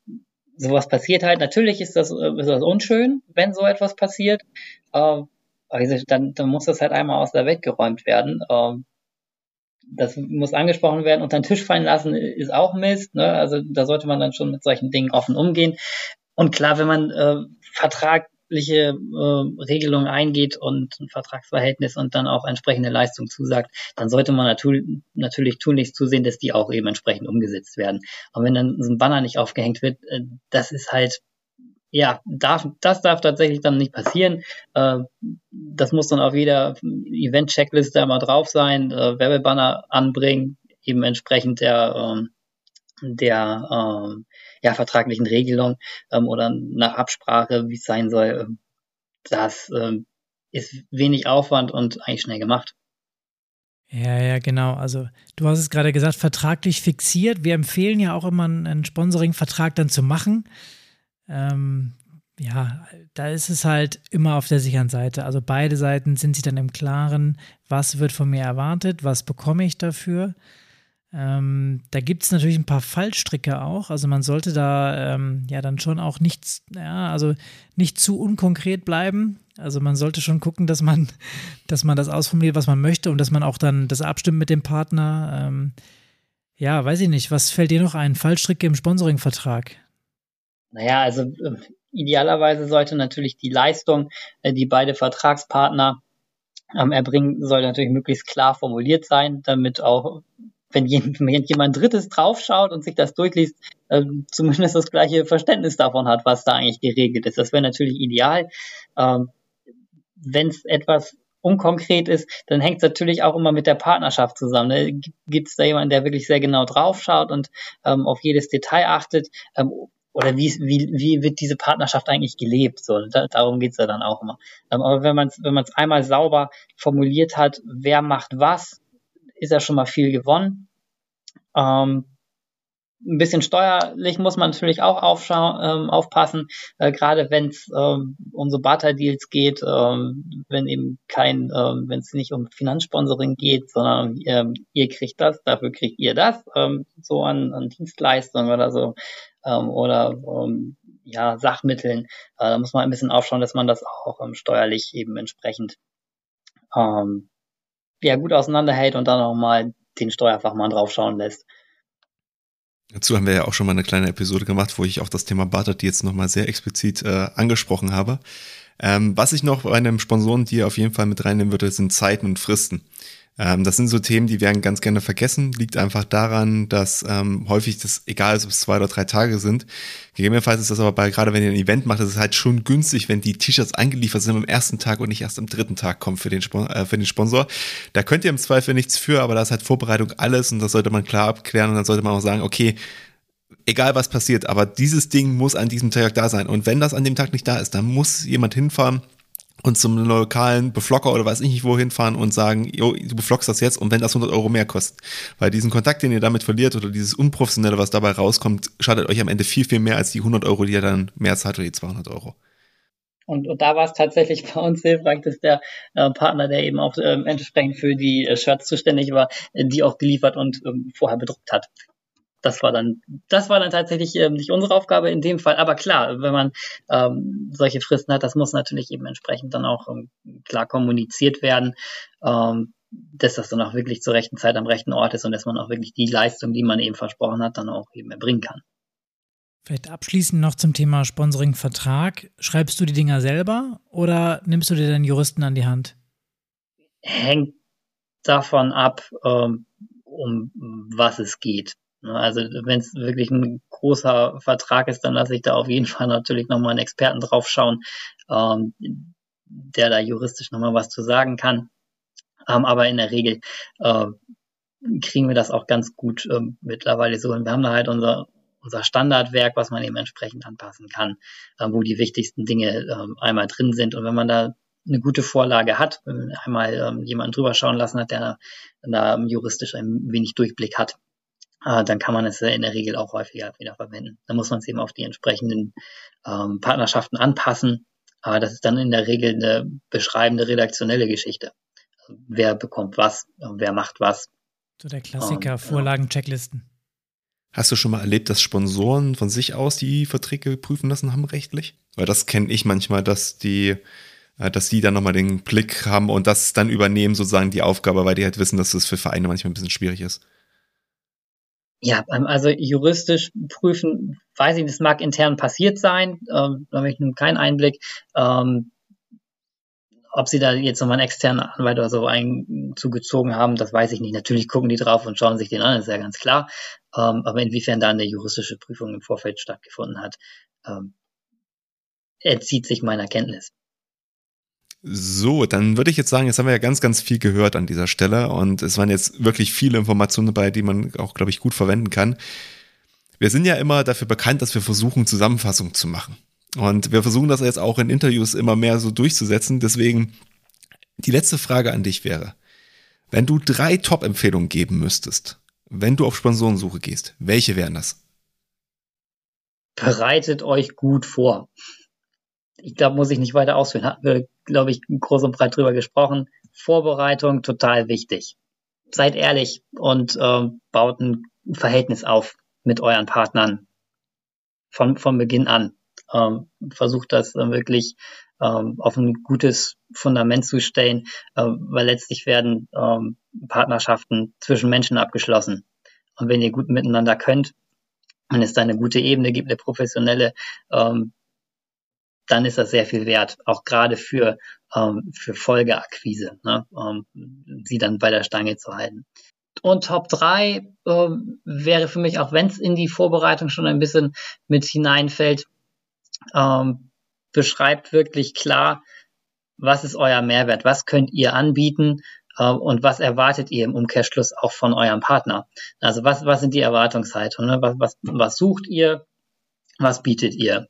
C: sowas passiert halt. Natürlich ist das, äh, ist das unschön, wenn so etwas passiert. Äh, dann, dann muss das halt einmal aus der Welt geräumt werden. Ähm, das muss angesprochen werden. Unter den Tisch fallen lassen ist auch Mist. Ne? Also da sollte man dann schon mit solchen Dingen offen umgehen. Und klar, wenn man äh, vertragliche äh, Regelungen eingeht und ein Vertragsverhältnis und dann auch entsprechende Leistung zusagt, dann sollte man natürlich, natürlich tunlichst zusehen, dass die auch eben entsprechend umgesetzt werden. Und wenn dann so ein Banner nicht aufgehängt wird, äh, das ist halt ja, darf, das darf tatsächlich dann nicht passieren. Äh, das muss dann auf jeder Event-Checkliste einmal drauf sein, äh, Werbebanner anbringen, eben entsprechend der, ähm, der ähm, ja, vertraglichen Regelung ähm, oder nach Absprache, wie es sein soll. Das ähm, ist wenig Aufwand und eigentlich schnell gemacht.
A: Ja, ja, genau. Also du hast es gerade gesagt, vertraglich fixiert. Wir empfehlen ja auch immer einen Sponsoring-Vertrag dann zu machen ähm, ja, da ist es halt immer auf der sicheren Seite. Also beide Seiten sind sich dann im Klaren, was wird von mir erwartet, was bekomme ich dafür. Ähm, da gibt es natürlich ein paar Fallstricke auch. Also man sollte da ähm, ja dann schon auch nichts, ja, also nicht zu unkonkret bleiben. Also man sollte schon gucken, dass man, dass man das ausformuliert, was man möchte und dass man auch dann das abstimmt mit dem Partner. Ähm, ja, weiß ich nicht. Was fällt dir noch ein? Fallstricke im Sponsoringvertrag?
C: Naja, also äh, idealerweise sollte natürlich die Leistung, äh, die beide Vertragspartner ähm, erbringen, soll natürlich möglichst klar formuliert sein, damit auch wenn jemand Drittes draufschaut und sich das durchliest, äh, zumindest das gleiche Verständnis davon hat, was da eigentlich geregelt ist. Das wäre natürlich ideal. Ähm, wenn es etwas unkonkret ist, dann hängt es natürlich auch immer mit der Partnerschaft zusammen. Ne? Gibt es da jemanden, der wirklich sehr genau draufschaut und ähm, auf jedes Detail achtet? Ähm, oder wie, wie, wie wird diese Partnerschaft eigentlich gelebt? So, da, darum geht's ja dann auch immer. Ähm, aber wenn man es wenn man's einmal sauber formuliert hat, wer macht was, ist ja schon mal viel gewonnen. Ähm, ein bisschen steuerlich muss man natürlich auch ähm, aufpassen, äh, gerade wenn es ähm, um so Barter-Deals geht, ähm, wenn eben kein, ähm, wenn es nicht um Finanzsponsoring geht, sondern ähm, ihr kriegt das, dafür kriegt ihr das, ähm, so an, an Dienstleistungen oder so, ähm, oder ähm, ja, Sachmitteln. Äh, da muss man ein bisschen aufschauen, dass man das auch ähm, steuerlich eben entsprechend ähm, ja, gut auseinanderhält und dann auch mal den Steuerfachmann draufschauen lässt.
B: Dazu haben wir ja auch schon mal eine kleine Episode gemacht, wo ich auch das Thema Barter jetzt nochmal sehr explizit äh, angesprochen habe. Ähm, was ich noch bei einem Sponsoren dir auf jeden Fall mit reinnehmen würde, sind Zeiten und Fristen. Ähm, das sind so Themen, die werden ganz gerne vergessen. Liegt einfach daran, dass ähm, häufig das egal ist, ob es zwei oder drei Tage sind. Gegebenenfalls ist das aber bei, gerade wenn ihr ein Event macht, ist es halt schon günstig, wenn die T-Shirts eingeliefert sind am ersten Tag und nicht erst am dritten Tag kommen für den, äh, für den Sponsor. Da könnt ihr im Zweifel nichts für, aber da ist halt Vorbereitung alles und das sollte man klar abklären und dann sollte man auch sagen, okay, egal was passiert, aber dieses Ding muss an diesem Tag da sein. Und wenn das an dem Tag nicht da ist, dann muss jemand hinfahren und zum lokalen Beflocker oder weiß ich nicht wohin fahren und sagen, jo, du beflockst das jetzt und wenn das 100 Euro mehr kostet. Weil diesen Kontakt, den ihr damit verliert oder dieses Unprofessionelle, was dabei rauskommt, schadet euch am Ende viel, viel mehr als die 100 Euro, die ihr dann mehr zahlt oder die 200 Euro.
C: Und, und da war es tatsächlich bei uns hilfreich, dass der äh, Partner, der eben auch ähm, entsprechend für die äh, Shirts zuständig war, äh, die auch geliefert und ähm, vorher bedruckt hat das war dann, das war dann tatsächlich ähm, nicht unsere Aufgabe in dem Fall. Aber klar, wenn man ähm, solche Fristen hat, das muss natürlich eben entsprechend dann auch ähm, klar kommuniziert werden, ähm, dass das dann auch wirklich zur rechten Zeit am rechten Ort ist und dass man auch wirklich die Leistung, die man eben versprochen hat, dann auch eben erbringen kann.
A: Vielleicht abschließend noch zum Thema Sponsoring-Vertrag. Schreibst du die Dinger selber oder nimmst du dir deinen Juristen an die Hand?
C: Hängt davon ab, ähm, um was es geht. Ne, also wenn es wirklich ein großer Vertrag ist, dann lasse ich da auf jeden Fall natürlich nochmal einen Experten draufschauen, ähm, der da juristisch nochmal was zu sagen kann. Ähm, aber in der Regel äh, kriegen wir das auch ganz gut äh, mittlerweile so. Und wir haben da halt unser, unser Standardwerk, was man eben entsprechend anpassen kann, äh, wo die wichtigsten Dinge äh, einmal drin sind. Und wenn man da eine gute Vorlage hat, einmal ähm, jemanden drüber schauen lassen hat, der da juristisch ein wenig Durchblick hat, äh, dann kann man es in der Regel auch häufiger wieder verwenden. Da muss man es eben auf die entsprechenden ähm, Partnerschaften anpassen. Aber das ist dann in der Regel eine beschreibende redaktionelle Geschichte. Also wer bekommt was, wer macht was.
A: So der Klassiker, Vorlagen, Checklisten.
B: Hast du schon mal erlebt, dass Sponsoren von sich aus die Verträge prüfen lassen haben rechtlich? Weil das kenne ich manchmal, dass die, äh, dass die dann nochmal den Blick haben und das dann übernehmen, sozusagen die Aufgabe, weil die halt wissen, dass das für Vereine manchmal ein bisschen schwierig ist.
C: Ja, ähm, also juristisch prüfen, weiß ich, das mag intern passiert sein, ähm, da habe ich nun keinen Einblick. Ähm, ob sie da jetzt nochmal einen externen Anwalt oder so einzugezogen haben, das weiß ich nicht. Natürlich gucken die drauf und schauen sich den an, ist ja ganz klar. Ähm, aber inwiefern da eine juristische Prüfung im Vorfeld stattgefunden hat, ähm, entzieht sich meiner Kenntnis.
B: So, dann würde ich jetzt sagen, jetzt haben wir ja ganz, ganz viel gehört an dieser Stelle und es waren jetzt wirklich viele Informationen dabei, die man auch, glaube ich, gut verwenden kann. Wir sind ja immer dafür bekannt, dass wir versuchen, Zusammenfassungen zu machen. Und wir versuchen das jetzt auch in Interviews immer mehr so durchzusetzen. Deswegen die letzte Frage an dich wäre, wenn du drei Top-Empfehlungen geben müsstest, wenn du auf Sponsorensuche gehst, welche wären das?
C: Bereitet euch gut vor ich glaube, muss ich nicht weiter ausführen. Hatten wir, glaube ich, groß und breit drüber gesprochen. Vorbereitung total wichtig. Seid ehrlich und ähm, baut ein Verhältnis auf mit euren Partnern von, von Beginn an. Ähm, versucht das äh, wirklich ähm, auf ein gutes Fundament zu stellen, äh, weil letztlich werden ähm, Partnerschaften zwischen Menschen abgeschlossen. Und wenn ihr gut miteinander könnt, wenn es da eine gute Ebene gibt, eine professionelle ähm, dann ist das sehr viel wert, auch gerade für, ähm, für Folgeakquise, ne, ähm, sie dann bei der Stange zu halten. Und Top 3 äh, wäre für mich, auch wenn es in die Vorbereitung schon ein bisschen mit hineinfällt, ähm, beschreibt wirklich klar, was ist euer Mehrwert, was könnt ihr anbieten äh, und was erwartet ihr im Umkehrschluss auch von eurem Partner. Also was, was sind die Erwartungshaltungen, ne? was, was, was sucht ihr, was bietet ihr.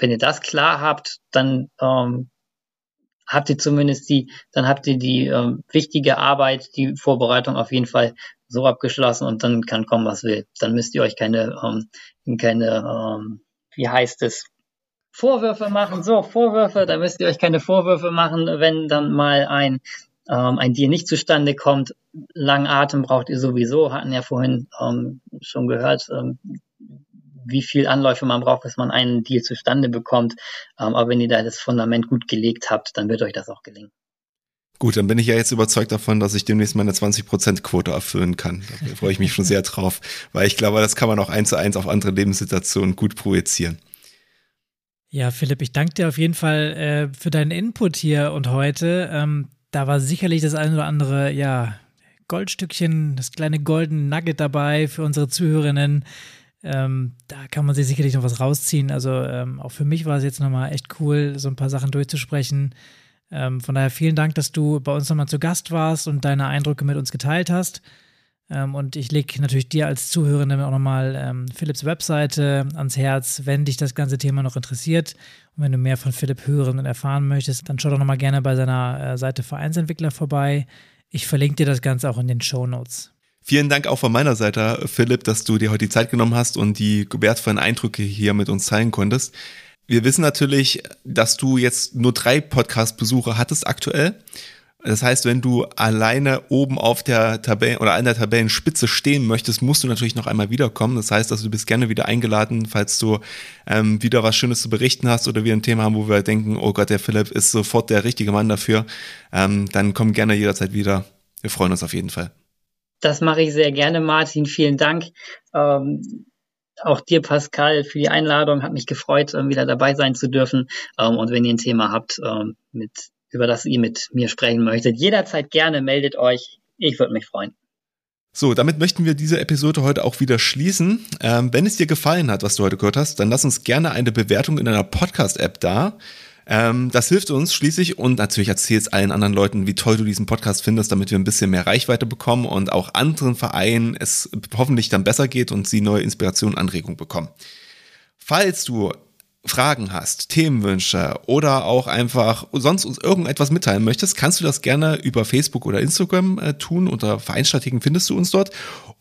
C: Wenn ihr das klar habt, dann ähm, habt ihr zumindest die, dann habt ihr die ähm, wichtige Arbeit, die Vorbereitung auf jeden Fall so abgeschlossen und dann kann kommen, was will. Dann müsst ihr euch keine, ähm, keine, ähm, wie heißt es, Vorwürfe machen. So, Vorwürfe, da müsst ihr euch keine Vorwürfe machen, wenn dann mal ein, ähm, ein Deal nicht zustande kommt. Langen Atem braucht ihr sowieso, hatten ja vorhin ähm, schon gehört, ähm, wie viel Anläufe man braucht, bis man einen Deal zustande bekommt. Ähm, aber wenn ihr da das Fundament gut gelegt habt, dann wird euch das auch gelingen.
B: Gut, dann bin ich ja jetzt überzeugt davon, dass ich demnächst meine 20%-Quote erfüllen kann. Da freue ich mich schon sehr drauf, weil ich glaube, das kann man auch eins zu eins auf andere Lebenssituationen gut projizieren.
A: Ja, Philipp, ich danke dir auf jeden Fall äh, für deinen Input hier und heute. Ähm, da war sicherlich das eine oder andere, ja, Goldstückchen, das kleine Golden Nugget dabei für unsere Zuhörerinnen. Ähm, da kann man sich sicherlich noch was rausziehen. Also ähm, auch für mich war es jetzt nochmal echt cool, so ein paar Sachen durchzusprechen. Ähm, von daher vielen Dank, dass du bei uns nochmal zu Gast warst und deine Eindrücke mit uns geteilt hast. Ähm, und ich lege natürlich dir als Zuhörende auch nochmal ähm, Philips Webseite ans Herz, wenn dich das ganze Thema noch interessiert. Und wenn du mehr von Philipp hören und erfahren möchtest, dann schau doch nochmal gerne bei seiner äh, Seite Vereinsentwickler vorbei. Ich verlinke dir das Ganze auch in den Show Notes.
B: Vielen Dank auch von meiner Seite, Philipp, dass du dir heute die Zeit genommen hast und die wertvollen Eindrücke hier mit uns teilen konntest. Wir wissen natürlich, dass du jetzt nur drei Podcast-Besuche hattest aktuell. Das heißt, wenn du alleine oben auf der Tabelle oder an der Tabellenspitze stehen möchtest, musst du natürlich noch einmal wiederkommen. Das heißt, dass du bist gerne wieder eingeladen, falls du ähm, wieder was Schönes zu berichten hast oder wir ein Thema haben, wo wir denken, oh Gott, der Philipp ist sofort der richtige Mann dafür. Ähm, dann komm gerne jederzeit wieder. Wir freuen uns auf jeden Fall.
C: Das mache ich sehr gerne, Martin. Vielen Dank. Ähm, auch dir, Pascal, für die Einladung. Hat mich gefreut, ähm, wieder dabei sein zu dürfen. Ähm, und wenn ihr ein Thema habt, ähm, mit über das ihr mit mir sprechen möchtet, jederzeit gerne meldet euch. Ich würde mich freuen.
B: So, damit möchten wir diese Episode heute auch wieder schließen. Ähm, wenn es dir gefallen hat, was du heute gehört hast, dann lass uns gerne eine Bewertung in einer Podcast-App da. Ähm, das hilft uns schließlich und natürlich erzählst allen anderen Leuten, wie toll du diesen Podcast findest, damit wir ein bisschen mehr Reichweite bekommen und auch anderen Vereinen es hoffentlich dann besser geht und sie neue Inspiration, Anregung bekommen. Falls du Fragen hast, Themenwünsche oder auch einfach sonst uns irgendetwas mitteilen möchtest, kannst du das gerne über Facebook oder Instagram äh, tun. Unter Vereinsstrategen findest du uns dort.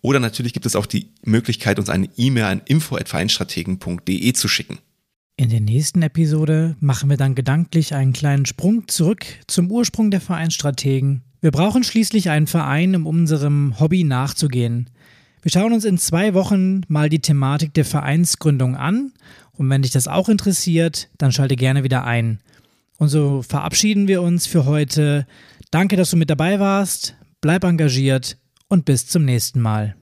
B: Oder natürlich gibt es auch die Möglichkeit, uns eine E-Mail an info.vereinstrategen.de zu schicken.
A: In der nächsten Episode machen wir dann gedanklich einen kleinen Sprung zurück zum Ursprung der Vereinsstrategen. Wir brauchen schließlich einen Verein, um unserem Hobby nachzugehen. Wir schauen uns in zwei Wochen mal die Thematik der Vereinsgründung an und wenn dich das auch interessiert, dann schalte gerne wieder ein. Und so verabschieden wir uns für heute. Danke, dass du mit dabei warst. Bleib engagiert und bis zum nächsten Mal.